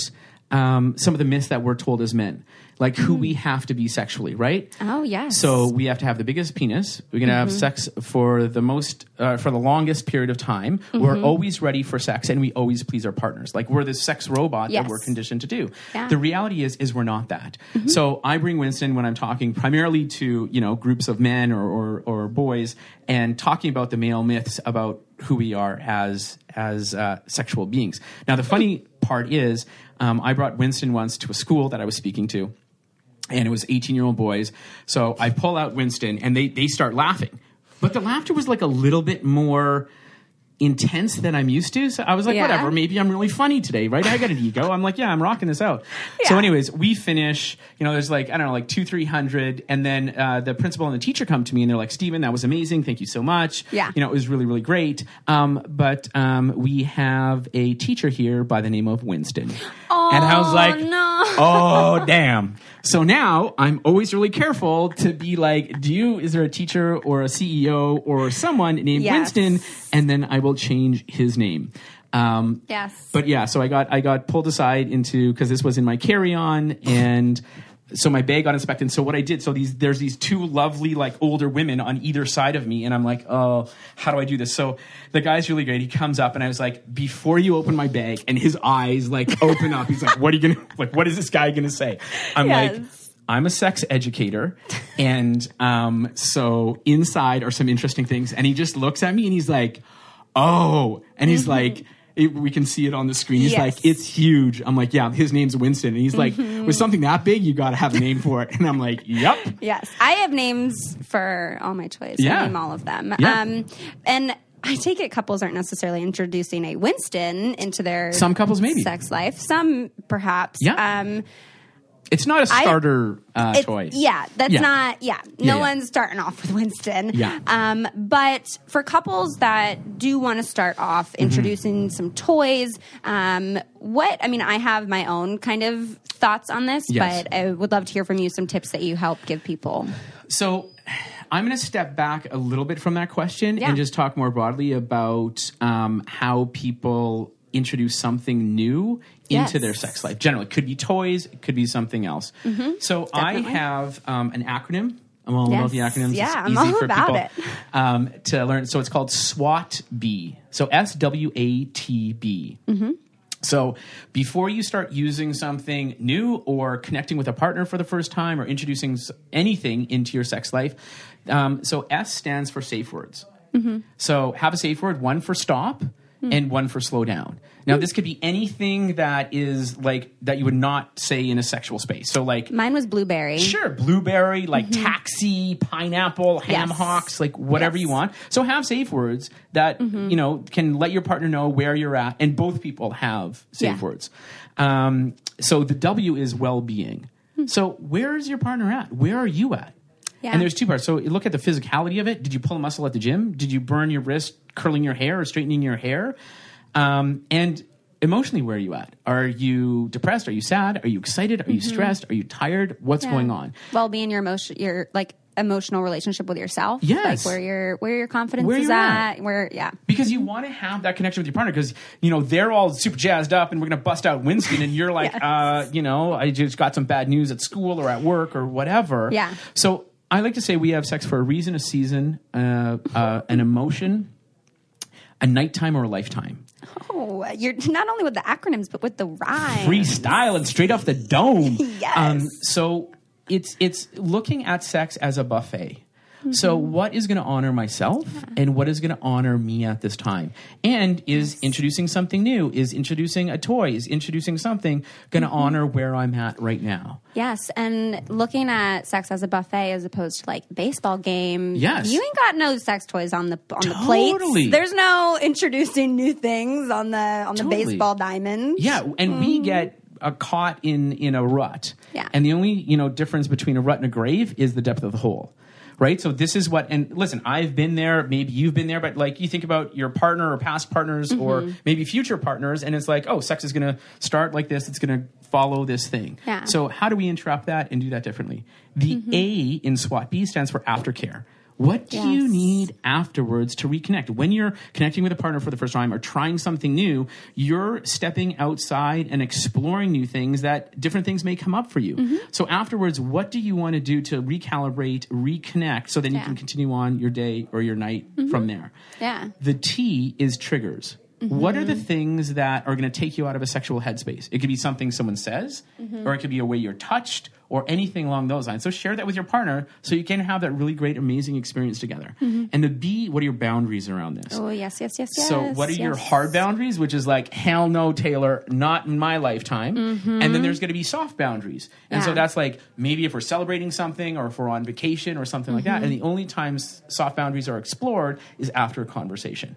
Speaker 3: um, some of the myths that we're told as men, like who we have to be sexually, right?
Speaker 2: Oh, yes.
Speaker 3: So we have to have the biggest penis. We're going to have
Speaker 2: Mm-hmm.
Speaker 3: sex for the most, uh, for the longest period of time.
Speaker 2: Mm-hmm.
Speaker 3: We're always ready for sex, and we always please our partners. Like we're this sex robot
Speaker 2: Yes.
Speaker 3: that we're conditioned to do.
Speaker 2: Yeah. Mm-hmm.
Speaker 3: The reality is, is we're not that. So I bring Winston when I'm talking primarily to you know groups of men or or, or boys, and talking about the male myths about who we are as as uh, sexual beings. Now the funny part is, um, I brought Winston once to a school that I was speaking to and it was 18 year old boys. So I pull out Winston and they, they start laughing. But the laughter was like a little bit more intense than I'm used to. So I was like,
Speaker 2: Yeah.
Speaker 3: whatever, maybe I'm really funny today, right? I got an ego. I'm like, yeah, I'm rocking this out. So anyways, we finish, you know, there's like, I don't know, like two, three hundred. And then uh, the principal and the teacher come to me and they're like, Stephen, that was amazing. Thank you so much.
Speaker 2: Yeah.
Speaker 3: You know, it was really, really great. Um, but um, we have a teacher here by the name of Winston. and I was like,
Speaker 2: no.
Speaker 3: oh damn so now i'm always really careful to be like do you is there a teacher or a ceo or someone named
Speaker 2: Yes.
Speaker 3: winston and then i will change his name um,
Speaker 2: Yes.
Speaker 3: but yeah so i got i got pulled aside into because this was in my carry-on and so my bag got inspected. And so what i did so these there's these two lovely like older women on either side of me and i'm like oh how do i do this? So the guy's really great. He comes up and i was like before you open my bag and his eyes like open up. He's like what are you gonna like what is this guy gonna say? I'm like I'm a sex educator, and um, so inside are some interesting things. And he just looks at me and he's like, "Oh," and he's like. It, we can see it on the screen. He's
Speaker 2: Yes.
Speaker 3: like, it's huge. I'm like, yeah, his name's Winston. And he's like, with something that big, you got to have a name for it. And I'm like, yep.
Speaker 2: Yes, I have names for all my toys.
Speaker 3: Yeah.
Speaker 2: I name all of them.
Speaker 3: Yeah.
Speaker 2: Um, and I take it couples aren't necessarily introducing a Winston into their
Speaker 3: Some couples maybe.
Speaker 2: sex life. Some perhaps.
Speaker 3: Yeah.
Speaker 2: Um,
Speaker 3: It's not a starter uh,
Speaker 2: it-
Speaker 3: toy.
Speaker 2: Yeah, that's
Speaker 3: Yeah.
Speaker 2: not. Yeah,
Speaker 3: Yeah,
Speaker 2: no
Speaker 3: yeah.
Speaker 2: one's starting off with Winston.
Speaker 3: Yeah.
Speaker 2: Um, but for couples that do want to start off
Speaker 3: Mm-hmm.
Speaker 2: introducing some toys, um, what I mean, I have my own kind of thoughts on this,
Speaker 3: Yes.
Speaker 2: but I would love to hear from you some tips that you help give people.
Speaker 3: So I'm going to step back a little bit from that question
Speaker 2: Yeah.
Speaker 3: and just talk more broadly about um, how people introduce something new
Speaker 2: Yes.
Speaker 3: into their sex life. Generally, it could be toys, it could be something else. So I
Speaker 2: Mm-hmm. Definitely.
Speaker 3: have um, an acronym. I'm all about the
Speaker 2: Yes.
Speaker 3: acronyms.
Speaker 2: Yeah,
Speaker 3: it's
Speaker 2: I'm
Speaker 3: easy
Speaker 2: all
Speaker 3: for
Speaker 2: about
Speaker 3: people
Speaker 2: it.
Speaker 3: Um, to learn. So it's called SWATB. So S W A T B.
Speaker 2: Mm-hmm.
Speaker 3: So before you start using something new or connecting with a partner for the first time or introducing anything into your sex life, um, so S stands for safe words. So have a safe word, one for stop and one for slow down. Now this could be anything that is like that you would not say in a sexual space. So like
Speaker 2: Mine was blueberry.
Speaker 3: Sure, blueberry, like taxi, pineapple, ham
Speaker 2: Mm-hmm. Yes.
Speaker 3: hocks, like whatever
Speaker 2: Yes. Mm-hmm.
Speaker 3: you want. So have safe words that you know can let your partner know where you're at, and both people have safe
Speaker 2: Yeah.
Speaker 3: words. Um, so the W is well-being. So where is your partner at? Where are you at?
Speaker 2: Yeah.
Speaker 3: And there's two parts. So look at the physicality of it. Did you pull a muscle at the gym? Did you burn your wrist curling your hair or straightening your hair? Um, and emotionally, where are you at? Are you depressed? Are you sad? Are you excited? Are you stressed? Are you tired? What's
Speaker 2: Mm-hmm. Yeah.
Speaker 3: going on?
Speaker 2: Well being your emotion your like emotional relationship with yourself.
Speaker 3: Yes.
Speaker 2: Like where your where your confidence
Speaker 3: Where
Speaker 2: is at.
Speaker 3: at.
Speaker 2: Where yeah.
Speaker 3: because you want to have that connection with your partner because you know they're all super jazzed up and we're going to bust out Winston and you're like
Speaker 2: Yes.
Speaker 3: uh you know I just got some bad news at school or at work or whatever
Speaker 2: Yeah.
Speaker 3: so I like to say we have sex for a reason a season uh, uh, an emotion a nighttime or a lifetime
Speaker 2: Oh, you're not only with the acronyms but with the rhyme.
Speaker 3: freestyle and straight off the dome. Um,
Speaker 2: Yes.
Speaker 3: so it's it's looking at sex as a buffet. So
Speaker 2: Mm-hmm.
Speaker 3: what is going to honor myself and what is going to honor me at this time? And is introducing something new, is introducing a toy, is introducing something going
Speaker 2: Mm-hmm.
Speaker 3: to honor where I'm at right now?
Speaker 2: Yes, and looking at sex as a buffet as opposed to like baseball game.
Speaker 3: Yes.
Speaker 2: you ain't got no sex toys on the on the
Speaker 3: Totally.
Speaker 2: plates. There's no introducing new things on the on the baseball diamond.
Speaker 3: Yeah, and we get uh, caught in in a rut.
Speaker 2: Yeah.
Speaker 3: And the only you know difference between a rut and a grave is the depth of the hole. Right. So this is what. And listen, I've been there. Maybe you've been there. But like, you think about your partner or past partners or
Speaker 2: Mm-hmm.
Speaker 3: maybe future partners, and it's like, oh, sex is going to start like this. It's going to follow this thing.
Speaker 2: Yeah.
Speaker 3: So how do we interrupt that and do that differently? The A in SWAT B stands for aftercare. What do you need afterwards to reconnect? When you're connecting with a partner for the first time or trying something new, you're stepping outside and exploring new things that different things may come up for you.
Speaker 2: Mm-hmm.
Speaker 3: So afterwards, what do you want to do to recalibrate, reconnect so then you
Speaker 2: Yeah. Mm-hmm.
Speaker 3: can continue on your day or your night from there?
Speaker 2: Yeah.
Speaker 3: The T is triggers. What are the things that are going to take you out of a sexual headspace? It could be something someone says, or it could be a way you're touched, or anything along those lines. So share that with your partner so you can have that really great, amazing experience together. And the B, what are your boundaries around this?
Speaker 2: Oh yes, yes, yes, yes.
Speaker 3: So, what are your hard boundaries, which is like, hell no, Taylor, not in my lifetime. And then there's going to be soft boundaries. And so
Speaker 2: Mm-hmm.
Speaker 3: That's like maybe if we're celebrating something or if we're on vacation or something like
Speaker 2: Mm-hmm.
Speaker 3: that. And the only times soft boundaries are explored is after a conversation.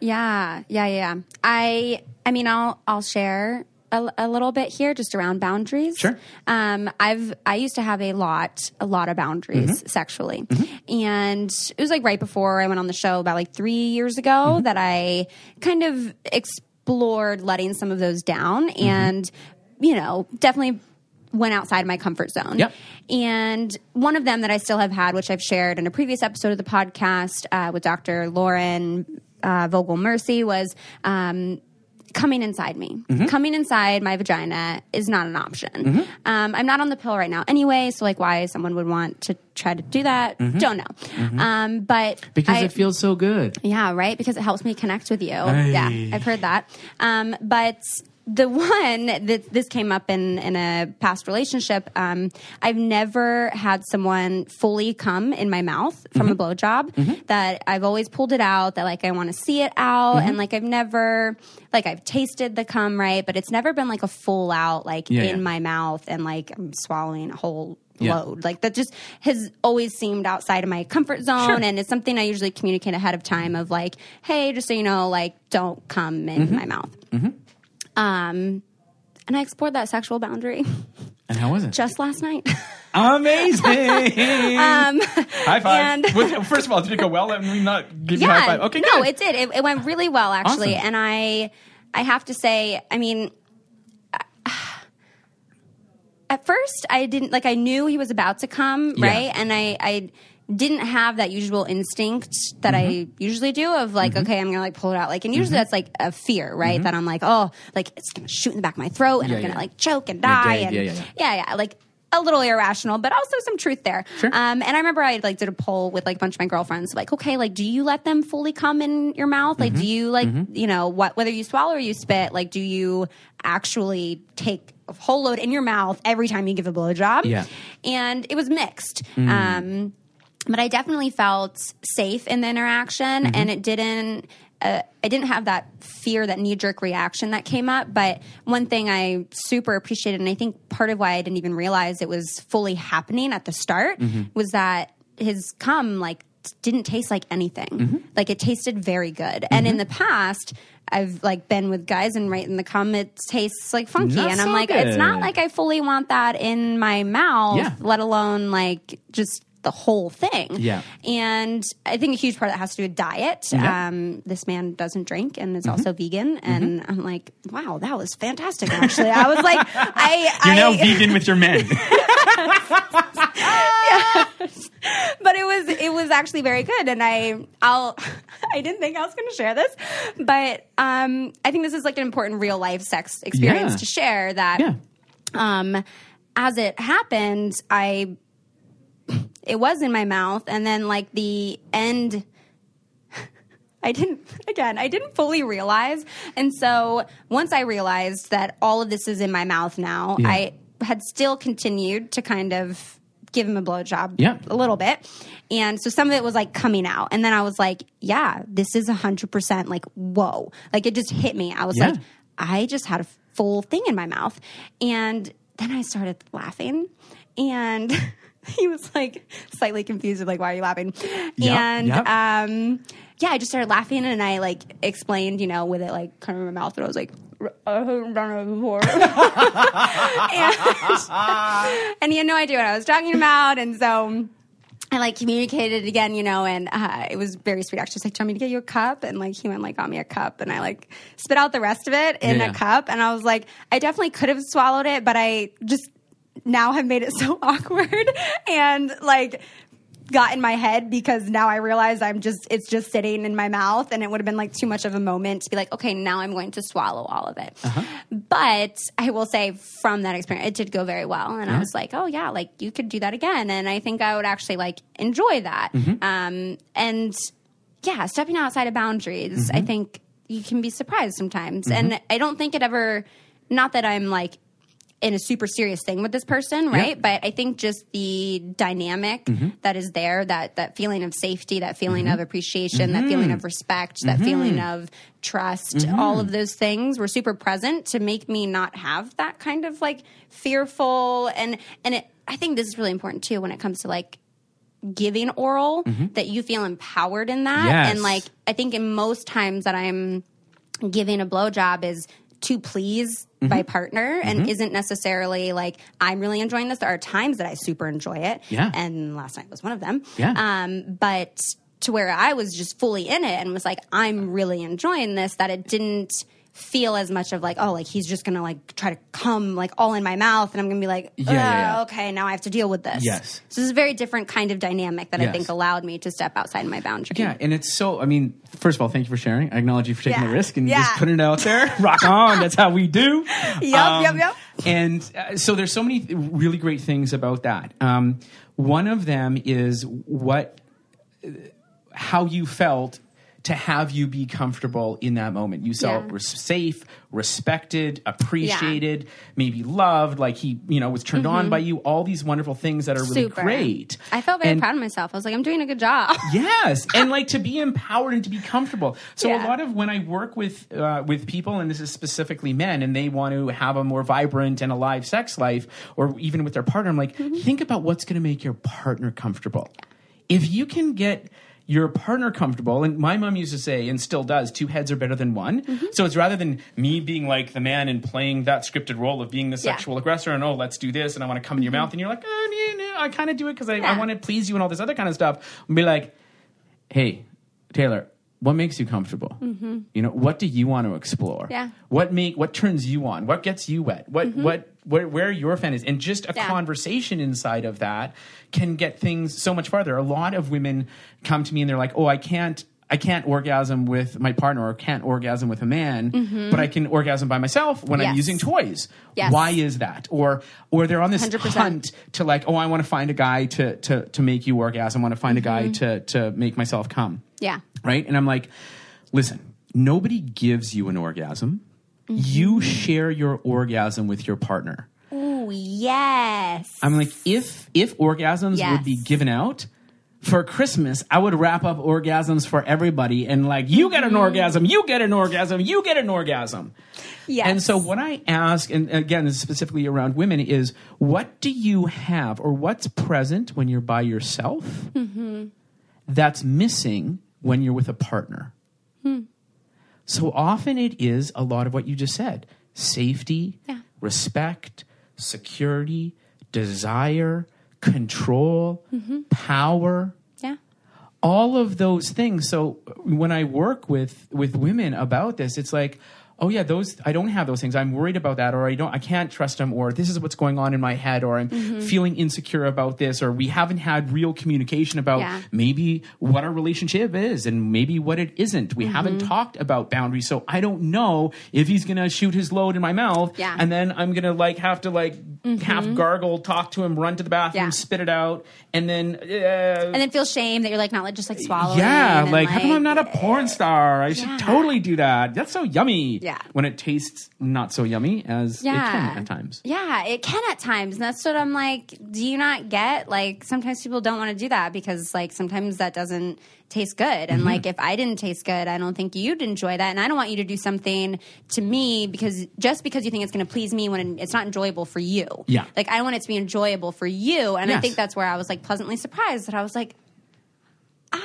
Speaker 2: Yeah, yeah, yeah. I, I mean, I'll, I'll share a, a little bit here, just around boundaries.
Speaker 3: Sure.
Speaker 2: Um, I've, I used to have a lot, a lot of boundaries
Speaker 3: Mm-hmm.
Speaker 2: sexually, and it was like right before I went on the show, about like three years ago,
Speaker 3: Mm-hmm.
Speaker 2: that I kind of explored letting some of those down,
Speaker 3: Mm-hmm.
Speaker 2: and you know, definitely went outside my comfort zone.
Speaker 3: Yep.
Speaker 2: And one of them that I still have had, which I've shared in a previous episode of the podcast uh, with Dr. Lauren uh, Fogel Mersy, was um, coming inside me. Coming inside my vagina is not an option. Um, I'm not on the pill right now anyway, so like why someone would want to try to do that, don't know. Um, but
Speaker 3: Because
Speaker 2: I-
Speaker 3: it feels so good.
Speaker 2: yeah, right. Because it helps me connect with you. Yeah, I've heard that. Um, but the one that this came up in in a past relationship, um, I've never had someone fully come in my mouth from a blowjob. That I've always pulled it out. That like I want to see it out, and like I've never like I've tasted the cum right, but it's never been like a full out like
Speaker 3: Yeah,
Speaker 2: in
Speaker 3: yeah.
Speaker 2: my mouth and like I'm swallowing a whole
Speaker 3: Yeah.
Speaker 2: load. Like that just has always seemed outside of my comfort zone
Speaker 3: Sure.
Speaker 2: and it's something I usually communicate ahead of time of like, hey, just so you know, like don't come in
Speaker 3: Mm-hmm.
Speaker 2: my mouth. Um and I explored that sexual boundary
Speaker 3: And how was it?
Speaker 2: just last night.
Speaker 3: Amazing.
Speaker 2: um,
Speaker 3: high five.
Speaker 2: and-
Speaker 3: Was- first of all, did it go well? Let me not give you a high five. Okay,
Speaker 2: no,
Speaker 3: good.
Speaker 2: it did. It, it went really well actually,
Speaker 3: Awesome.
Speaker 2: and I, I have to say, I mean, at first I didn't like. I knew he was about to come,
Speaker 3: Yeah.
Speaker 2: right, and I, I didn't have that usual instinct that I
Speaker 3: Mm-hmm.
Speaker 2: usually do of like, okay, I'm gonna like pull it out, like, and usually that's like a fear, right? That I'm like, oh, like it's gonna shoot in the back of my throat, and
Speaker 3: Mm-hmm. Yeah,
Speaker 2: I'm gonna like choke and die, and
Speaker 3: Yeah, yeah,
Speaker 2: yeah, like a little irrational, but also some truth there.
Speaker 3: Sure.
Speaker 2: Um, and I remember I like did a poll with like a bunch of my girlfriends, like, okay, like, do you let them fully come in your mouth? Like,
Speaker 3: Mm-hmm.
Speaker 2: do you like, you know, what whether you swallow or you spit, like, do you actually take a whole load in your mouth every time you give a blowjob?
Speaker 3: Yeah.
Speaker 2: And it was mixed. Um, but I definitely felt safe in the interaction, mm-hmm. and it didn't. Uh, I didn't have that fear, that knee jerk reaction that came up. But one thing I super appreciated, and I think part of why I didn't even realize it was fully happening at the start, mm-hmm. was that his cum like didn't taste like anything. Mm-hmm. Like it tasted very good. And in the past, I've like been with guys and right in the cum, it tastes like funky,
Speaker 3: Not
Speaker 2: and I'm
Speaker 3: so
Speaker 2: like, it's not like I fully want that in my mouth,
Speaker 3: Yeah.
Speaker 2: let alone like just the whole thing.
Speaker 3: Yeah.
Speaker 2: And I think a huge part of that has to do with diet.
Speaker 3: Yeah. Mm-hmm.
Speaker 2: Um, this man doesn't drink and is also vegan. And I'm like, wow, that was fantastic. Actually, I was like, I,
Speaker 3: You're
Speaker 2: I,
Speaker 3: now vegan with your men.
Speaker 2: but it was it was actually very good and i i'll i didn't think i was going to share this but um i think this is like an important real life sex experience
Speaker 3: Yeah.
Speaker 2: to share that
Speaker 3: yeah.
Speaker 2: um as it happened i it was in my mouth and then like the end I didn't, again, I didn't fully realize. And so once I realized that all of this is in my mouth now,
Speaker 3: Yeah.
Speaker 2: I had still continued to kind of give him a blowjob
Speaker 3: Yeah.
Speaker 2: a little bit. And so some of it was like coming out. And then I was like, yeah, this is 100% like, whoa. Like it just hit me. I was
Speaker 3: Yeah.
Speaker 2: like, I just had a full thing in my mouth. And then I started laughing. And he was like slightly confused of like, why are you laughing?
Speaker 3: Yep,
Speaker 2: and
Speaker 3: yep.
Speaker 2: um, yeah, I just started laughing and I like explained, you know, with it like kind of in my mouth, and I was like, I haven't done it before. and, and he had no idea what I was talking about. And so I like communicated again, you know, and uh, it was very sweet. Actually, like, "Do you want me to get you a cup?" And like he went like got me a cup, and I like spit out the rest of it in
Speaker 3: Yeah.
Speaker 2: a cup. And I was like, I definitely could have swallowed it, but I just now have made it so awkward and like got in my head because now I realize I'm just it's just sitting in my mouth and it would have been like too much of a moment to be like okay now I'm going to swallow all of it. Uh-huh. But I will say from that experience it did go very well and I was like oh yeah like you could do that again. And I think I would actually like enjoy that. Mm-hmm. Um, and yeah stepping outside of boundaries I mm-hmm. think you can be surprised sometimes. Mm-hmm. And I don't think it ever not that I'm like in a super serious thing with this person, right? But I think just the dynamic mm-hmm. that is there, that that feeling of safety, that feeling mm-hmm. of appreciation, that feeling mm-hmm. of respect, that feeling of trust, all of those things were super present to make me not have that kind of like fearful and and it I think this is really important too when it comes to like giving oral that you feel empowered in that.
Speaker 3: Mm-hmm. Yes.
Speaker 2: And like I think in most times that I'm giving a blowjob is to please
Speaker 3: Mm-hmm.
Speaker 2: my partner and isn't necessarily like I'm really enjoying this. There are times that I super enjoy it.
Speaker 3: Yeah.
Speaker 2: And last night was one of them.
Speaker 3: Yeah.
Speaker 2: Um, but to where I was just fully in it and was like, I'm really enjoying this, that it didn't feel as much of like, oh, like he's just gonna like try to come like all in my mouth and I'm gonna be like,
Speaker 3: Yeah, yeah, yeah.
Speaker 2: "Uh, okay, now I have to deal with this.
Speaker 3: Yes.
Speaker 2: So this is a very different kind of dynamic that I think allowed me to step outside my boundary.
Speaker 3: Yeah, and it's so. I mean, first of all, thank you for sharing. I acknowledge you for taking the risk and
Speaker 2: Yeah.
Speaker 3: just putting it out there. Rock on. That's how we do.
Speaker 2: Yep, yep, yep.
Speaker 3: And uh, so there's so many really great things about that. Um, one of them is what, how you felt to have you be comfortable in that moment. You felt
Speaker 2: Yeah.
Speaker 3: res- safe, respected, appreciated, maybe loved. Like he, you know, was turned on by you. All these wonderful things that are really
Speaker 2: Super.
Speaker 3: great.
Speaker 2: I felt very
Speaker 3: And-
Speaker 2: proud of myself. I was like, I'm doing a good job.
Speaker 3: Yes, and like to be empowered and to be comfortable. So a lot of when I work with uh, with people, and this is specifically men, and they want to have a more vibrant and alive sex life, or even with their partner, I'm like,
Speaker 2: Mm-hmm.
Speaker 3: think about what's going to make your partner comfortable. If you can get your partner comfortable, and my mom used to say, and still does, two heads are better than one.
Speaker 2: Mm-hmm.
Speaker 3: So it's rather than me being like the man and playing that scripted role of being the
Speaker 2: Yeah. Mm-hmm.
Speaker 3: sexual aggressor, and oh, let's do this, and I want to come in your mouth, and you're like, oh, no, no, I kind of do it because I, I want to please you and all this other kind of stuff. And be like, hey, Taylor, what makes you comfortable? You know, what do you want to explore?
Speaker 2: Mm-hmm. Yeah.
Speaker 3: What make what turns you on? What gets you wet? What what where, where your fan is? And just a
Speaker 2: Mm-hmm. Yeah.
Speaker 3: conversation inside of that can get things so much farther. A lot of women come to me and they're like, "Oh, I can't." I can't orgasm with my partner or can't orgasm with a man, but I can orgasm by myself when I'm
Speaker 2: Mm-hmm.
Speaker 3: Using toys.
Speaker 2: Yes.
Speaker 3: Why is that? Or or they're on this
Speaker 2: 100%.
Speaker 3: hunt to like, oh, I want to find a guy to to to make you orgasm. I want to find a guy
Speaker 2: Mm-hmm.
Speaker 3: to to make myself come
Speaker 2: yeah.
Speaker 3: right? And I'm like, listen, nobody gives you an orgasm.
Speaker 2: Mm-hmm.
Speaker 3: You share your orgasm with your partner.
Speaker 2: Ooh, yes.
Speaker 3: I'm like, if if orgasms
Speaker 2: Yes.
Speaker 3: would be given out for Christmas, I would wrap up orgasms for everybody and like, you get an
Speaker 2: Mm-hmm.
Speaker 3: orgasm, you get an orgasm, you get an orgasm.
Speaker 2: yes.
Speaker 3: And so what I ask, and again, specifically around women, is what do you have or what's present when you're by yourself
Speaker 2: Mm-hmm.
Speaker 3: that's missing when you're with a partner?
Speaker 2: Hmm.
Speaker 3: So often it is a lot of what you just said safety,
Speaker 2: Yeah.
Speaker 3: respect, security, desire, control,
Speaker 2: Mm-hmm.
Speaker 3: power
Speaker 2: yeah.
Speaker 3: all of those things so when i work with with women about this it's like oh yeah those i don't have those things i'm worried about that or i don't i can't trust them or this is what's going on in my head or i'm
Speaker 2: Mm-hmm.
Speaker 3: feeling insecure about this or we haven't had real communication about
Speaker 2: Yeah.
Speaker 3: maybe what our relationship is and maybe what it isn't we haven't
Speaker 2: Mm-hmm.
Speaker 3: talked about boundaries so i don't know if he's gonna shoot his load in my mouth
Speaker 2: Yeah.
Speaker 3: and then i'm gonna like have to like half gargle talk to him run to the bathroom
Speaker 2: Yeah.
Speaker 3: spit it out and then uh,
Speaker 2: And then feel shame that you're like not like just like swallowing.
Speaker 3: yeah,
Speaker 2: and,
Speaker 3: like, how come I'm not a porn star? I should totally do that. That's so yummy.
Speaker 2: Yeah.
Speaker 3: When it tastes not so yummy as it
Speaker 2: Yeah.
Speaker 3: can at times.
Speaker 2: Yeah, it can at times. And that's what I'm like, do you not get? Like, sometimes people don't want to do that because, like, sometimes that doesn't taste good.
Speaker 3: Mm-hmm.
Speaker 2: And, like, if I didn't taste good, I don't think you'd enjoy that. And I don't want you to do something to me because just because you think it's going to please me when it's not enjoyable for you.
Speaker 3: Yeah.
Speaker 2: Like, I want it to be enjoyable for you. And I think that's where I was, like, pleasantly surprised that I was like,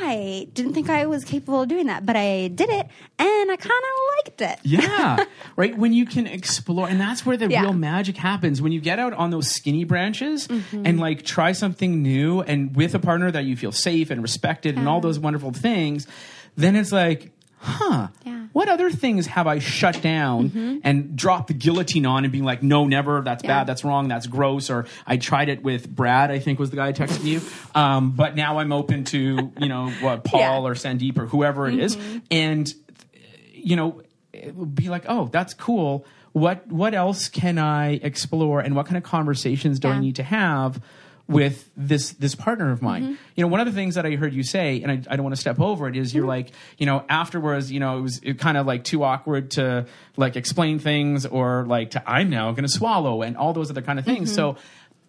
Speaker 2: I didn't think I was capable of doing that, but I did it and I kind of liked it.
Speaker 3: Yeah. right? When you can explore and that's where the
Speaker 2: Yeah.
Speaker 3: real magic happens. When you get out on those skinny branches
Speaker 2: Mm-hmm.
Speaker 3: and like try something new and with a partner that you feel safe and respected and all those wonderful things, then it's like, huh.
Speaker 2: Yeah.
Speaker 3: What other things have I shut down and dropped the guillotine on and being like, no, never, that's
Speaker 2: Yeah.
Speaker 3: bad, that's wrong, that's gross, or I tried it with Brad, I think was the guy texting you. Um, but now I'm open to, you know, what, Paul
Speaker 2: Yeah.
Speaker 3: or Sandeep or whoever it is. And, you know, it would be like, oh, that's cool. What what else can I explore and what kind of conversations do I need to have with this this partner of mine?
Speaker 2: Mm-hmm.
Speaker 3: You know, one of the things that I heard you say, and I, I don't want to step over it, is you're
Speaker 2: Mm-hmm.
Speaker 3: like, you know, afterwards, you know, it was it kind of like too awkward to like explain things or like to I'm now going to swallow and all those other kind of things.
Speaker 2: Mm-hmm.
Speaker 3: So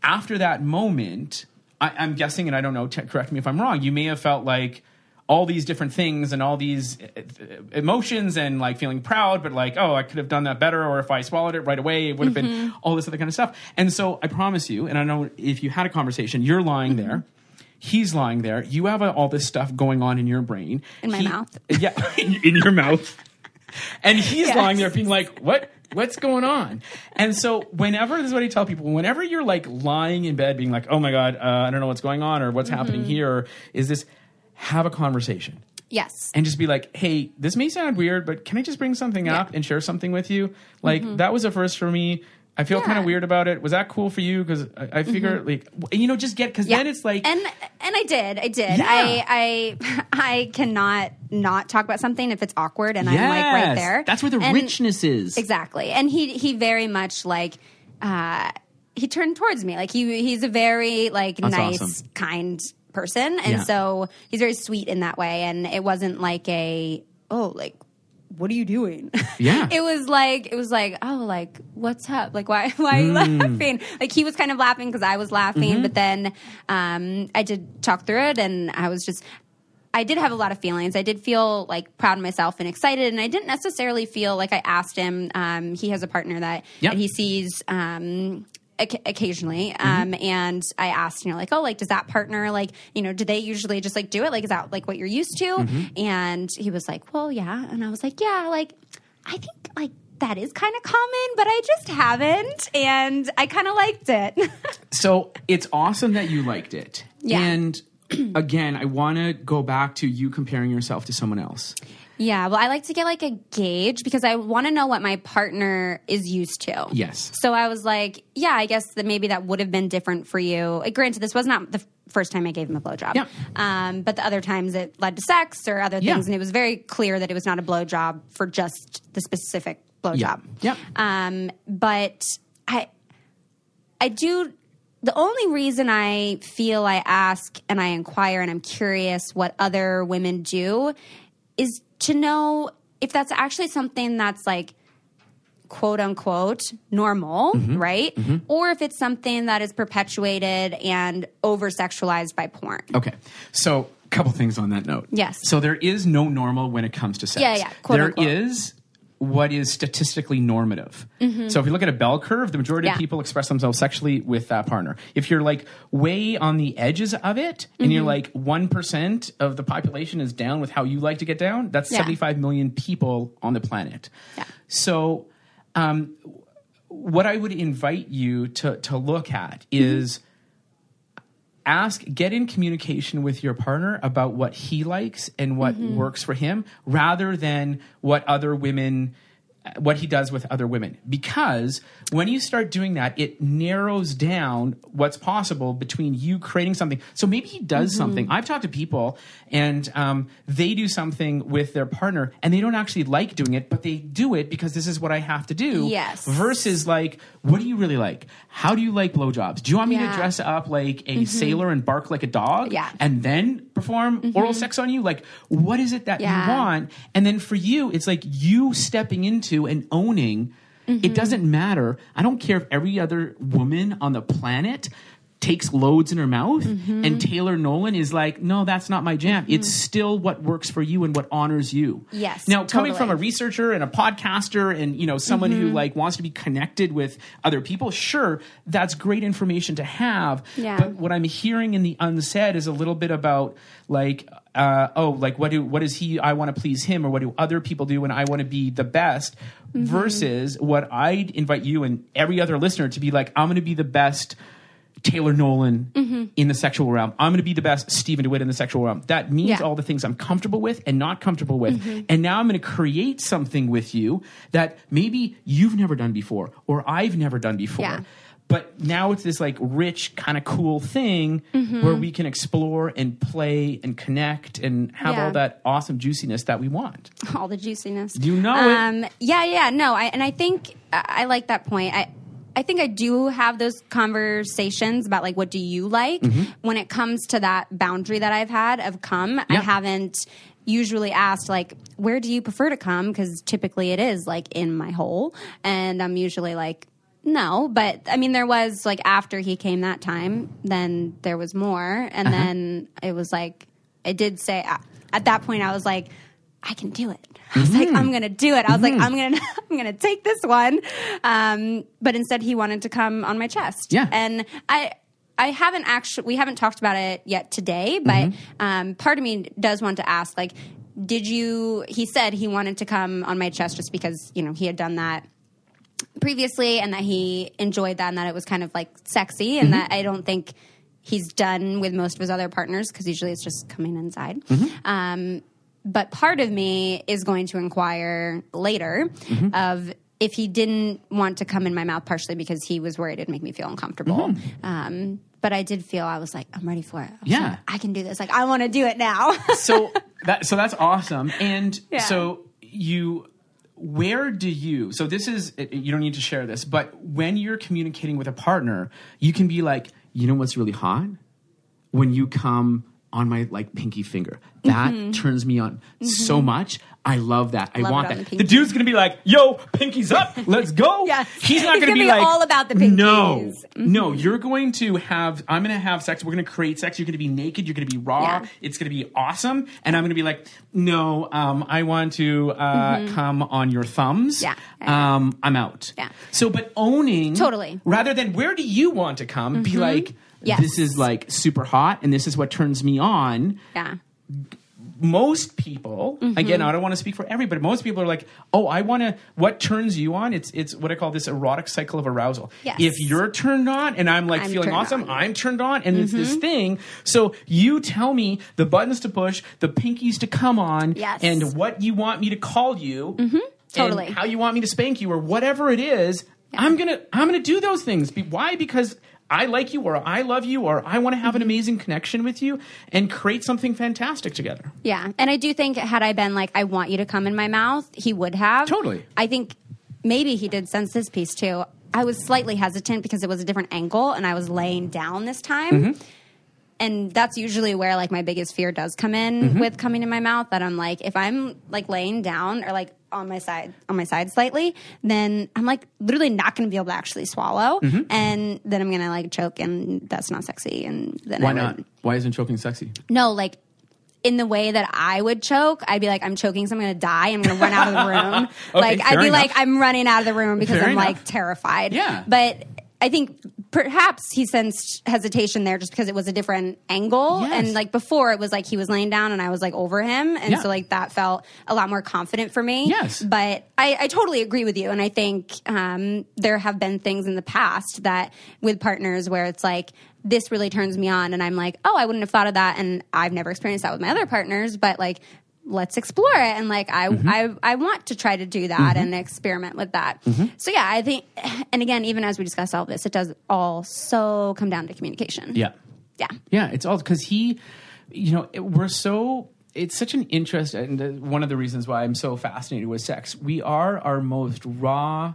Speaker 3: after that moment, I, I'm guessing, and I don't know, t- correct me if I'm wrong, you may have felt like all these different things and all these uh, uh, emotions and like feeling proud, but like, oh, I could have done that better, or if I swallowed it right away, it would have been all this other kind of stuff. And so I promise you, and I know if you had a conversation, you're lying there. He's lying there. You have all this stuff going on in your brain.
Speaker 2: In my
Speaker 3: He-
Speaker 2: mouth.
Speaker 3: Yeah, in, in your mouth. And he's
Speaker 2: Yes.
Speaker 3: lying there being like, what? What's going on? And so, whenever this is what I tell people, whenever you're like lying in bed, being like, "Oh my god, uh, I don't know what's going on, or what's
Speaker 2: Mm-hmm.
Speaker 3: happening here," or is this? Have a conversation
Speaker 2: Yes.
Speaker 3: and just be like, "Hey, this may sound weird, but can I just bring something up and share something with you?" Like that was a first for me. I feel kind
Speaker 2: Mm-hmm.
Speaker 3: Of weird about it. Was that cool for you? Because I, I figure, like, you know, just get because
Speaker 2: Yeah.
Speaker 3: then it's like,
Speaker 2: and and I did, I did.
Speaker 3: Yeah.
Speaker 2: I I I cannot not talk about something if it's awkward and I'm like right there.
Speaker 3: That's where the
Speaker 2: And-
Speaker 3: richness is.
Speaker 2: Exactly. And he he very much like uh he turned towards me. Like he he's a very like
Speaker 3: That's
Speaker 2: nice,
Speaker 3: awesome.
Speaker 2: kind person. And
Speaker 3: Yeah.
Speaker 2: so he's very sweet in that way. And it wasn't like a oh like what are you doing?
Speaker 3: Yeah.
Speaker 2: it was like it was like oh like what's up like why why are you
Speaker 3: Mm.
Speaker 2: laughing like he was kind of laughing because I was laughing
Speaker 3: Mm-hmm.
Speaker 2: but then um I did talk through it and I was just I did have a lot of feelings. I did feel like proud of myself and excited, and I didn't necessarily feel like I asked him. Um, he has a partner that,
Speaker 3: Yep.
Speaker 2: that he sees um, oc- occasionally,
Speaker 3: Mm-hmm.
Speaker 2: um, and I asked, you know, like, oh, like, does that partner like, you know, do they usually just like do it? Like, is that like what you're used to?
Speaker 3: Mm-hmm.
Speaker 2: And he was like, well, yeah, and I was like, yeah, like, I think like. That is kind of common, but I just haven't, and I kind of liked it.
Speaker 3: So it's awesome that you liked it.
Speaker 2: Yeah.
Speaker 3: And again, I want to go back to you comparing yourself to someone else.
Speaker 2: Yeah, well, I like to get like a gauge because I want to know what my partner is used to.
Speaker 3: Yes.
Speaker 2: So I was like, yeah, I guess that maybe that would have been different for you. Uh, Granted, this was not the first time I gave him a blowjob.
Speaker 3: Yeah.
Speaker 2: Um, but the other times it led to sex or other things,
Speaker 3: Yeah.
Speaker 2: and it was very clear that it was not a blowjob for just the specific blowjob.
Speaker 3: Yeah.
Speaker 2: Um, but I, I do. The only reason I feel I ask and I inquire and I'm curious what other women do is to know if that's actually something that's like quote unquote normal,
Speaker 3: Mm-hmm.
Speaker 2: right? Or if it's something that is perpetuated and over sexualized by porn.
Speaker 3: Okay. So, a couple things on that note.
Speaker 2: Yes.
Speaker 3: So, there is no normal when it comes to sex.
Speaker 2: Yeah, yeah, quote,
Speaker 3: There
Speaker 2: unquote.
Speaker 3: is what is statistically normative. So, if you look at a bell curve, the majority
Speaker 2: Mm-hmm. Yeah.
Speaker 3: of people express themselves sexually with that partner. If you're like way on the edges of it and
Speaker 2: Mm-hmm.
Speaker 3: you're like 1% of the population is down with how you like to get down, that's
Speaker 2: Yeah.
Speaker 3: 75 million people on the planet.
Speaker 2: Yeah.
Speaker 3: So, um, what I would invite you to, to look at is ask get in communication with your partner about what he likes and what mm-hmm. works for him rather than what other women what he does with other women. Because when you start doing that it narrows down what's possible between you creating something. So maybe he does mm-hmm. something. I've talked to people and um, they do something with their partner and they don't actually like doing it but they do it because this is what i have to do
Speaker 2: Yes.
Speaker 3: versus like what do you really like? How do you like blowjobs? Do you want me to dress up like a mm-hmm. sailor and bark like a dog
Speaker 2: Yeah.
Speaker 3: and then perform mm-hmm. oral sex on you? Like what is it that
Speaker 2: Yeah.
Speaker 3: you want? And then for you it's like you stepping into and owning it mm-hmm. doesn't matter. I don't care if every other woman on the planet takes loads in her mouth mm-hmm. and taylor nolan is like no that's not my jam. It's mm-hmm. still what works for you and what honors you.
Speaker 2: Yes,
Speaker 3: now coming from a researcher and a podcaster and you know someone who like wants to be connected with other people sure that's great information to have.
Speaker 2: Yeah.
Speaker 3: but what i'm hearing in the unsaid is a little bit about like uh, oh like what do what does he i want to please him or what do other people do and i want to be the best
Speaker 2: Mm-hmm.
Speaker 3: versus what i'd invite you and every other listener to be like i'm going to be the best Taylor Nolan
Speaker 2: Mm-hmm.
Speaker 3: in the sexual realm. I'm going to be the best Stephen de Wit in the sexual realm. That means
Speaker 2: Yeah. Mm-hmm.
Speaker 3: all the things I'm comfortable with and not comfortable with. And now I'm going to create something with you that maybe you've never done before or I've never done before.
Speaker 2: Yeah.
Speaker 3: But now it's this like rich, kind of cool thing
Speaker 2: Mm-hmm.
Speaker 3: where we can explore and play and connect and have
Speaker 2: Yeah.
Speaker 3: all that awesome juiciness that we want.
Speaker 2: all the juiciness.
Speaker 3: You know it.
Speaker 2: um, Yeah, yeah, no, I, and I think I, I like that point. I, I think I do have those conversations about like what do you like
Speaker 3: Mm-hmm.
Speaker 2: when it comes to that boundary that I've had of come. I haven't usually asked like where do you prefer to come because typically it is like in my hole, and I'm usually like. No, but I mean, there was like after he came that time, then there was more. And
Speaker 3: Uh-huh.
Speaker 2: then it was like, I did say, at that point, I was like, I can do it. I was like, I'm gonna do it. I was like, I'm gonna, I'm gonna take this one. Um, but instead, he wanted to come on my chest.
Speaker 3: Yeah.
Speaker 2: and I, I haven't actually we haven't talked about it yet today, but
Speaker 3: Mm-hmm.
Speaker 2: um, part of me does want to ask, like, did you? He said he wanted to come on my chest just because you know he had done that previously and that he enjoyed that and that it was kind of like sexy and that I don't think he's done with most of his other partners because usually it's just coming inside. Um, but part of me is going to inquire later of if he didn't want to come in my mouth partially because he was worried it'd make me feel uncomfortable. Um, but I did feel I was like, I'm ready for it. I
Speaker 3: Yeah.
Speaker 2: like, I can do this. Like, I want to do it now.
Speaker 3: so that so that's awesome. And
Speaker 2: Yeah.
Speaker 3: so you where do you so this is you don't need to share this but when you're communicating with a partner you can be like you know what's really hot? When you come on my like pinky finger that turns me on so much i love that i
Speaker 2: Mm-hmm. Love
Speaker 3: want that
Speaker 2: the
Speaker 3: the, dude's gonna be like yo pinky's up let's go
Speaker 2: Yes.
Speaker 3: he's not
Speaker 2: He's
Speaker 3: gonna,
Speaker 2: gonna
Speaker 3: be,
Speaker 2: be
Speaker 3: like
Speaker 2: all about the
Speaker 3: no
Speaker 2: pinkies. Mm-hmm.
Speaker 3: no you're going to have i'm gonna have sex we're gonna create sex you're gonna be naked you're gonna be raw
Speaker 2: Yeah.
Speaker 3: it's to be awesome and i'm to be like no um, i want to uh, come on your thumbs
Speaker 2: Mm-hmm. Yeah.
Speaker 3: um, i'm out
Speaker 2: Yeah.
Speaker 3: so but owning
Speaker 2: Totally.
Speaker 3: rather than where do you want to come be like
Speaker 2: Mm-hmm. Yes.
Speaker 3: this is like super hot and this is what turns me on
Speaker 2: yeah.
Speaker 3: most people
Speaker 2: Mm-hmm.
Speaker 3: again i don't want to speak for everybody most people are like oh i want to what turns you on it's it's what i call this erotic cycle of arousal
Speaker 2: Yes.
Speaker 3: if you're turned on and i'm like
Speaker 2: I'm
Speaker 3: feeling awesome
Speaker 2: on.
Speaker 3: i'm turned on and
Speaker 2: Mm-hmm.
Speaker 3: this thing so you tell me the buttons to push the pinkies to come on
Speaker 2: Yes. Mm-hmm.
Speaker 3: and what you want me to call you
Speaker 2: Totally.
Speaker 3: and how you want me to spank you or whatever it is i'm gonna i'm gonna do those things why because I like you, or I love you, or I want to
Speaker 2: Mm-hmm.
Speaker 3: have an amazing connection with you and create something fantastic together.
Speaker 2: Yeah. And I do think had I been like, I want you to come in my mouth, he would have.
Speaker 3: Totally.
Speaker 2: I think maybe he did sense this piece too. I was slightly hesitant because it was a different angle and I was laying down this time.
Speaker 3: Mm-hmm.
Speaker 2: And that's usually where like my biggest fear does come in
Speaker 3: Mm-hmm.
Speaker 2: with coming in my mouth. That I'm like, if I'm like laying down or like on my side, on my side slightly, then I'm like literally not going to be able to actually swallow,
Speaker 3: Mm-hmm.
Speaker 2: and then I'm going to like choke, and that's not sexy. And then
Speaker 3: Why not? Why isn't choking sexy?
Speaker 2: no, like in the way that I would choke, I'd be like, I'm choking, so I'm going to die. I'm going to run out of the room.
Speaker 3: Okay,
Speaker 2: like I'd be
Speaker 3: enough.
Speaker 2: like, I'm running out of the room because
Speaker 3: Fair
Speaker 2: I'm
Speaker 3: enough.
Speaker 2: like terrified.
Speaker 3: Yeah.
Speaker 2: But I think perhaps he sensed hesitation there just because it was a different angle.
Speaker 3: Yes.
Speaker 2: And like before, it was like he was laying down and I was like over him. And
Speaker 3: Yeah.
Speaker 2: so like that felt a lot more confident for me.
Speaker 3: Yes.
Speaker 2: But I, I totally agree with you. And I think um, there have been things in the past that with partners where it's like, this really turns me on. And I'm like, oh, I wouldn't have thought of that. And I've never experienced that with my other partners. But like, let's explore it. And like, I,
Speaker 3: Mm-hmm.
Speaker 2: I, I want to try to do that and experiment with that.
Speaker 3: Mm-hmm.
Speaker 2: So yeah, I think, and again, even as we discuss all this, it does all so come down to communication.
Speaker 3: Yeah.
Speaker 2: Yeah.
Speaker 3: Yeah, it's all because he, you know, it, we're so. It's such an interest, and one of the reasons why I'm so fascinated with sex. We are our most raw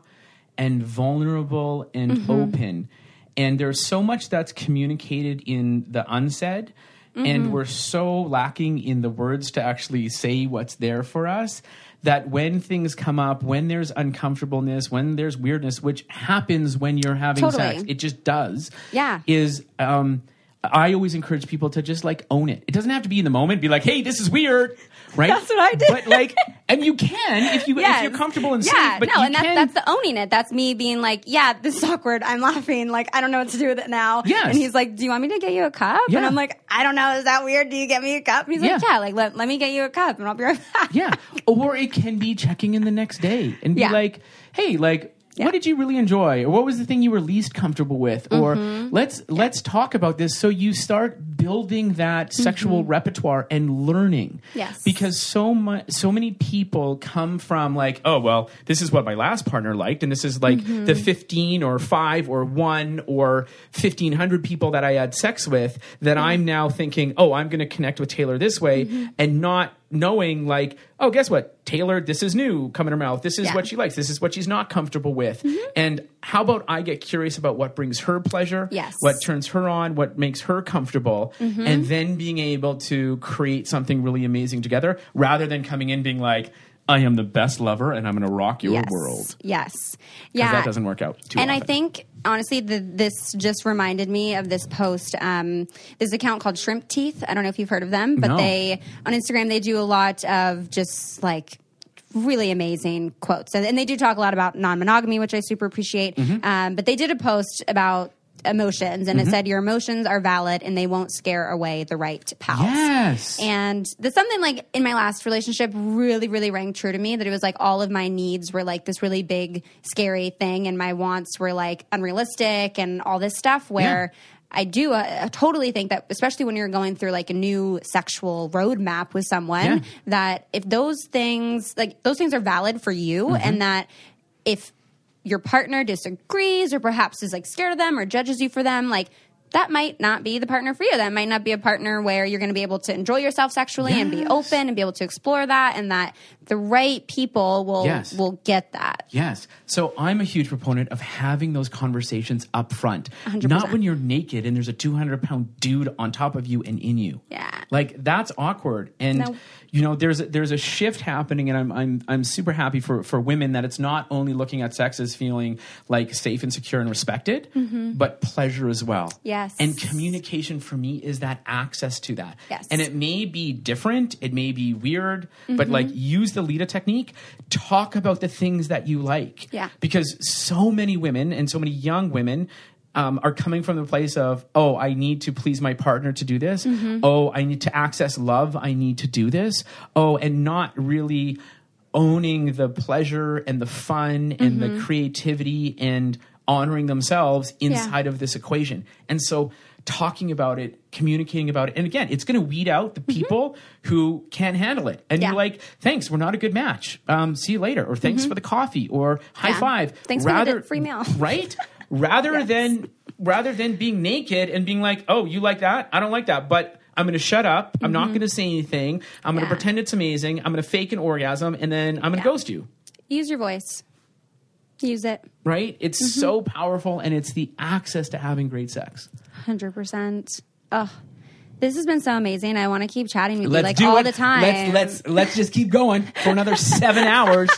Speaker 3: and vulnerable and
Speaker 2: Mm-hmm.
Speaker 3: open, and there's so much that's communicated in the unsaid,
Speaker 2: Mm-hmm.
Speaker 3: and we're so lacking in the words to actually say what's there for us. That when things come up, when there's uncomfortableness, when there's weirdness, which happens when you're having
Speaker 2: Totally.
Speaker 3: sex, it just does.
Speaker 2: Yeah.
Speaker 3: Is um, I always encourage people to just like own it. It doesn't have to be in the moment. Be like, hey, this is weird, right?
Speaker 2: That's what I did.
Speaker 3: But like, and you can if you if you're comfortable and
Speaker 2: yeah,
Speaker 3: safe. But
Speaker 2: no, and that's
Speaker 3: can,
Speaker 2: that's the owning it. That's me being like, yeah, this is awkward. I'm laughing. Like, I don't know what to do with it now.
Speaker 3: Yes.
Speaker 2: And he's like, do you want me to get you a cup?
Speaker 3: Yeah.
Speaker 2: And I'm like, I don't know. Is that weird? Do you get me a cup? And he's like,
Speaker 3: Yeah.
Speaker 2: yeah. Like, let, let me get you a cup, and I'll be right back.
Speaker 3: yeah. Or it can be checking in the next day and be
Speaker 2: Yeah.
Speaker 3: like, hey, like.
Speaker 2: Yeah.
Speaker 3: What did you really enjoy, or what was the thing you were least comfortable with, or
Speaker 2: Mm-hmm.
Speaker 3: let's let's talk about this. So you start building that sexual repertoire and learning.
Speaker 2: Mm-hmm. Yes.
Speaker 3: because so much, so many people come from like, oh well, this is what my last partner liked, and this is like
Speaker 2: Mm-hmm.
Speaker 3: the fifteen or five or one or fifteen hundred people that I had sex with. That
Speaker 2: Mm-hmm.
Speaker 3: I'm now thinking, oh, I'm going to connect with Taylor this way, and not knowing like, oh, guess what, Taylor, this is new, come in her mouth. This is
Speaker 2: Yeah.
Speaker 3: what she likes. This is what she's not comfortable with.
Speaker 2: Mm-hmm.
Speaker 3: And how about I get curious about what brings her pleasure,
Speaker 2: Yes.
Speaker 3: what turns her on, what makes her comfortable,
Speaker 2: Mm-hmm.
Speaker 3: and then being able to create something really amazing together rather than coming in being like, I am the best lover and I'm going to rock your
Speaker 2: yes.
Speaker 3: world.
Speaker 2: Yes.
Speaker 3: Because
Speaker 2: Yeah.
Speaker 3: that doesn't work out too
Speaker 2: and I think honestly, the, this just reminded me of this post. Um, there's an account called Shrimp Teeth. I don't know if you've heard of them, but
Speaker 3: No.
Speaker 2: they on Instagram they do a lot of just like really amazing quotes, and, and they do talk a lot about non-monogamy, which I super appreciate.
Speaker 3: Mm-hmm.
Speaker 2: Um, but they did a post about emotions, and it said your emotions are valid and they won't scare away the right pals.
Speaker 3: Yes.
Speaker 2: And that's something like in my last relationship really, really rang true to me that it was like all of my needs were like this really big, scary thing, and my wants were like unrealistic and all this stuff where. I do uh, I totally think that, especially when you're going through like a new sexual roadmap with someone,
Speaker 3: Yeah.
Speaker 2: that if those things, like those things are valid for you,
Speaker 3: Mm-hmm.
Speaker 2: and that if your partner disagrees or perhaps is like scared of them or judges you for them, like that might not be the partner for you. That might not be a partner where you're going to be able to enjoy yourself sexually and be open and be able to explore that, and that the right people will
Speaker 3: Yes.
Speaker 2: will get that.
Speaker 3: Yes. So I'm a huge proponent of having those conversations up front.
Speaker 2: 100%.
Speaker 3: Not when you're naked and there's a 200 pound dude on top of you and in you.
Speaker 2: Yeah.
Speaker 3: Like that's awkward. And
Speaker 2: No.
Speaker 3: You know, there's a, there's a shift happening and I'm I'm I'm super happy for for women that it's not only looking at sex as feeling like safe and secure and respected, but pleasure as well.
Speaker 2: Mm-hmm. Yes.
Speaker 3: And communication for me is that access to that.
Speaker 2: Yes.
Speaker 3: And it may be different, it may be weird,
Speaker 2: Mm-hmm.
Speaker 3: but like use the Lita technique, talk about the things that you like.
Speaker 2: Yeah.
Speaker 3: Because so many women and so many young women um, are coming from the place of, oh, I need to please my partner to do this.
Speaker 2: Mm-hmm.
Speaker 3: Oh, I need to access love. I need to do this. Oh, and not really owning the pleasure and the fun and
Speaker 2: Mm-hmm.
Speaker 3: the creativity and honoring themselves inside of this equation. And so talking about it, communicating about it. And again, it's going to weed out the people who can't handle it. And
Speaker 2: Mm-hmm. Yeah.
Speaker 3: you're like, thanks, we're not a good match. Um, see you later. Or thanks for the coffee or high
Speaker 2: Mm-hmm. Yeah.
Speaker 3: five.
Speaker 2: Thanks for the free meal.
Speaker 3: Right? Rather than rather than being naked and being like, oh, you like that? I don't like that. But I'm going to shut up. I'm not going to say anything. I'm going
Speaker 2: Mm-hmm. Yeah.
Speaker 3: to pretend it's amazing. I'm going to fake an orgasm and then I'm going to
Speaker 2: Yeah.
Speaker 3: ghost you.
Speaker 2: Use your voice. Use it.
Speaker 3: Right? It's
Speaker 2: Mm-hmm.
Speaker 3: so powerful and it's the access to having great sex.
Speaker 2: Hundred percent. This has been so amazing. I want to keep chatting with you
Speaker 3: Let's
Speaker 2: like
Speaker 3: do
Speaker 2: all
Speaker 3: it.
Speaker 2: the time.
Speaker 3: Let's let's let's just keep going for another seven hours.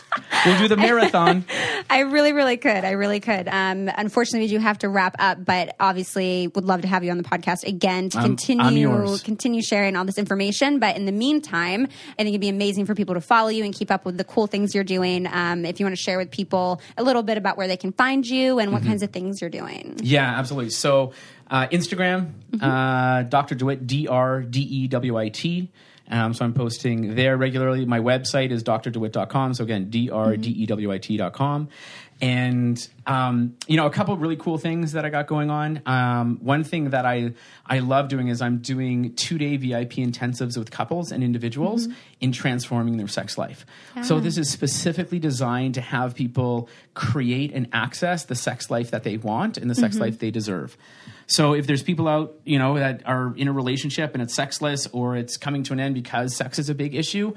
Speaker 3: We'll do the marathon.
Speaker 2: I really, really could. I really could. Um, unfortunately, we do have to wrap up, but obviously, would love to have you on the podcast again to
Speaker 3: I'm- I'm
Speaker 2: continue continue sharing all this information. But in the meantime, I think it'd be amazing for people to follow you and keep up with the cool things you're doing. Um, if you want to share with people a little bit about where they can find you and
Speaker 3: Mm-hmm.
Speaker 2: what kinds of things you're doing.
Speaker 3: Yeah, absolutely. So uh, Instagram, uh, Dr. de Wit, D R D E W I T. Um, so I'm posting there regularly. My website is drdewit.com. So again, D R D E W I T.com. And, um, you know, a couple of really cool things that I got going on. Um, one thing that I, I love doing is I'm doing two day VIP intensives with couples and individuals in transforming their sex life. So this is specifically designed to have people create and access the sex life that they want and the sex life they deserve. So if there's people out, you know, that are in a relationship and it's sexless or it's coming to an end because sex is a big issue,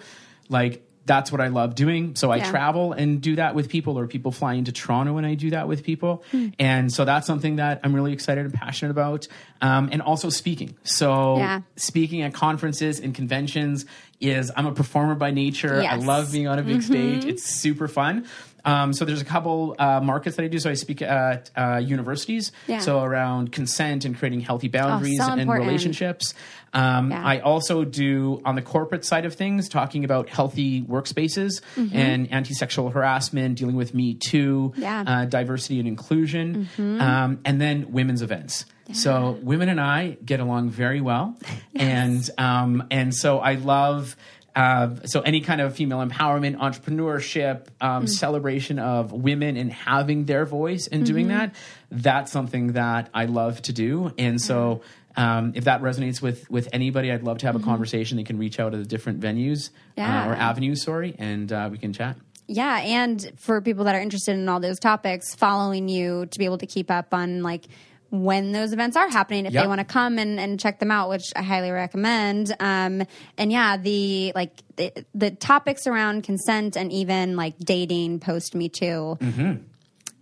Speaker 3: like that's what I love doing. So I
Speaker 2: Yeah.
Speaker 3: travel and do that with people or people fly into Toronto and I do that with people. And so that's something that I'm really excited and passionate about. Um, and also speaking. So
Speaker 2: Yeah.
Speaker 3: speaking at conferences and conventions is I'm a performer by nature. I love being on a big stage. It's super fun. Um, so there's a couple uh, markets that I do. So I speak at uh, universities.
Speaker 2: Yeah.
Speaker 3: So around consent and creating healthy boundaries
Speaker 2: so
Speaker 3: and relationships. Um,
Speaker 2: Yeah.
Speaker 3: I also do on the corporate side of things, talking about healthy workspaces
Speaker 2: Mm-hmm.
Speaker 3: and anti-sexual harassment, dealing with Me Too,
Speaker 2: Yeah. Mm-hmm.
Speaker 3: uh, diversity and inclusion, um, and then women's events. So women and I get along very well, and um, and so I love. Uh, so any kind of female empowerment, entrepreneurship, um, celebration of women and having their voice and doing that, that's something that I love to do. And so um, if that resonates with with anybody, I'd love to have a conversation. They can reach out to the different venues
Speaker 2: Yeah.
Speaker 3: uh, or avenues, sorry, and uh, we can chat.
Speaker 2: Yeah, and for people that are interested in all those topics, following you to be able to keep up on like when those events are happening, if
Speaker 3: Yep.
Speaker 2: they want to come and, and check them out, which I highly recommend. Um, and yeah, the like the, the topics around consent and even like dating post Me Too.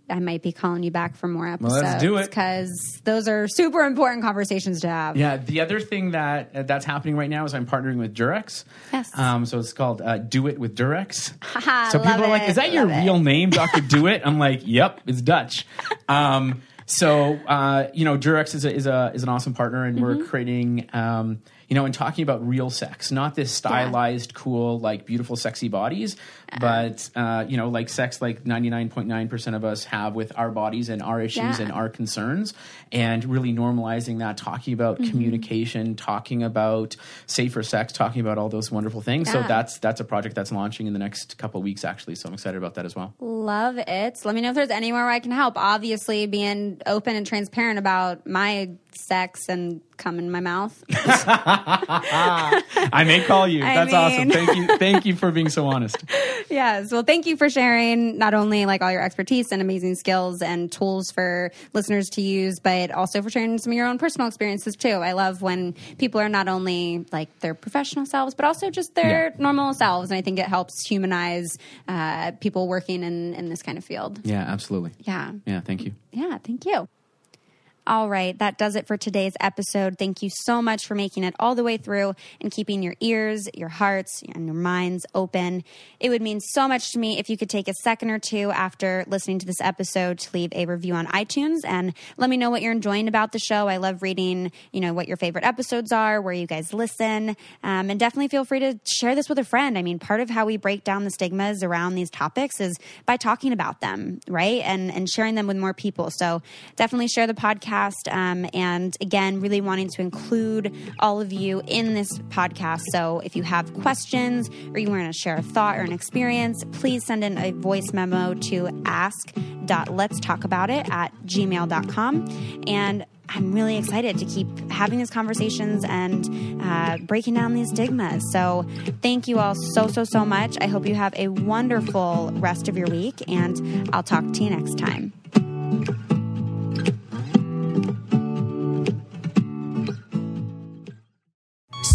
Speaker 2: I might be calling you back for more episodes.
Speaker 3: Mm-hmm. let's do it.
Speaker 2: because those are super important conversations to have.
Speaker 3: Yeah, the other thing that uh, that's happening right now is I'm partnering with Durex.
Speaker 2: Yes.
Speaker 3: Um, so it's called uh, Do It with Durex. So people are like, "Is that your
Speaker 2: it."
Speaker 3: real name, Doctor Do It?" I'm like, "Yep, it's Dutch." Um, so uh, you know, Durex is a, is a is an awesome partner, and
Speaker 2: Mm-hmm.
Speaker 3: we're creating. Um, you know, and talking about real sex, not this stylized, cool, like beautiful, sexy bodies, but uh, you know, like sex, like ninety nine point nine percent of us have with our bodies and our issues
Speaker 2: Yeah.
Speaker 3: and our concerns, and really normalizing that, talking about
Speaker 2: Mm-hmm.
Speaker 3: communication, talking about safer sex, talking about all those wonderful things. So that's that's a project that's launching in the next couple of weeks, actually. So I'm excited about that as well.
Speaker 2: Love it. Let me know if there's anywhere where I can help. Obviously, being open and transparent about my sex and cum in my mouth.
Speaker 3: I may call you.
Speaker 2: I
Speaker 3: That's awesome. Thank you. Thank you for being so honest.
Speaker 2: yes. Well, thank you for sharing not only like all your expertise and amazing skills and tools for listeners to use, but also for sharing some of your own personal experiences too. I love when people are not only like their professional selves, but also just their
Speaker 3: Yeah.
Speaker 2: normal selves. And I think it helps humanize uh, people working in, in this kind of field.
Speaker 3: Yeah, absolutely.
Speaker 2: Yeah.
Speaker 3: Yeah, thank you.
Speaker 2: Yeah, thank you. All right, that does it for today's episode. Thank you so much for making it all the way through and keeping your ears, your hearts, and your minds open. It would mean so much to me if you could take a second or two after listening to this episode to leave a review on iTunes and let me know what you're enjoying about the show. I love reading, you know, what your favorite episodes are, where you guys listen, um, and definitely feel free to share this with a friend. I mean, part of how we break down the stigmas around these topics is by talking about them, right, and and sharing them with more people. So definitely share the podcast. Um, and again, really wanting to include all of you in this podcast. So if you have questions or you want to share a thought or an experience, please send in a voice memo to ask.letstalkaboutit at gmail.com. And I'm really excited to keep having these conversations and uh, breaking down these stigmas. So, thank you all so, so, so much. I hope you have a wonderful rest of your week, and I'll talk to you next time.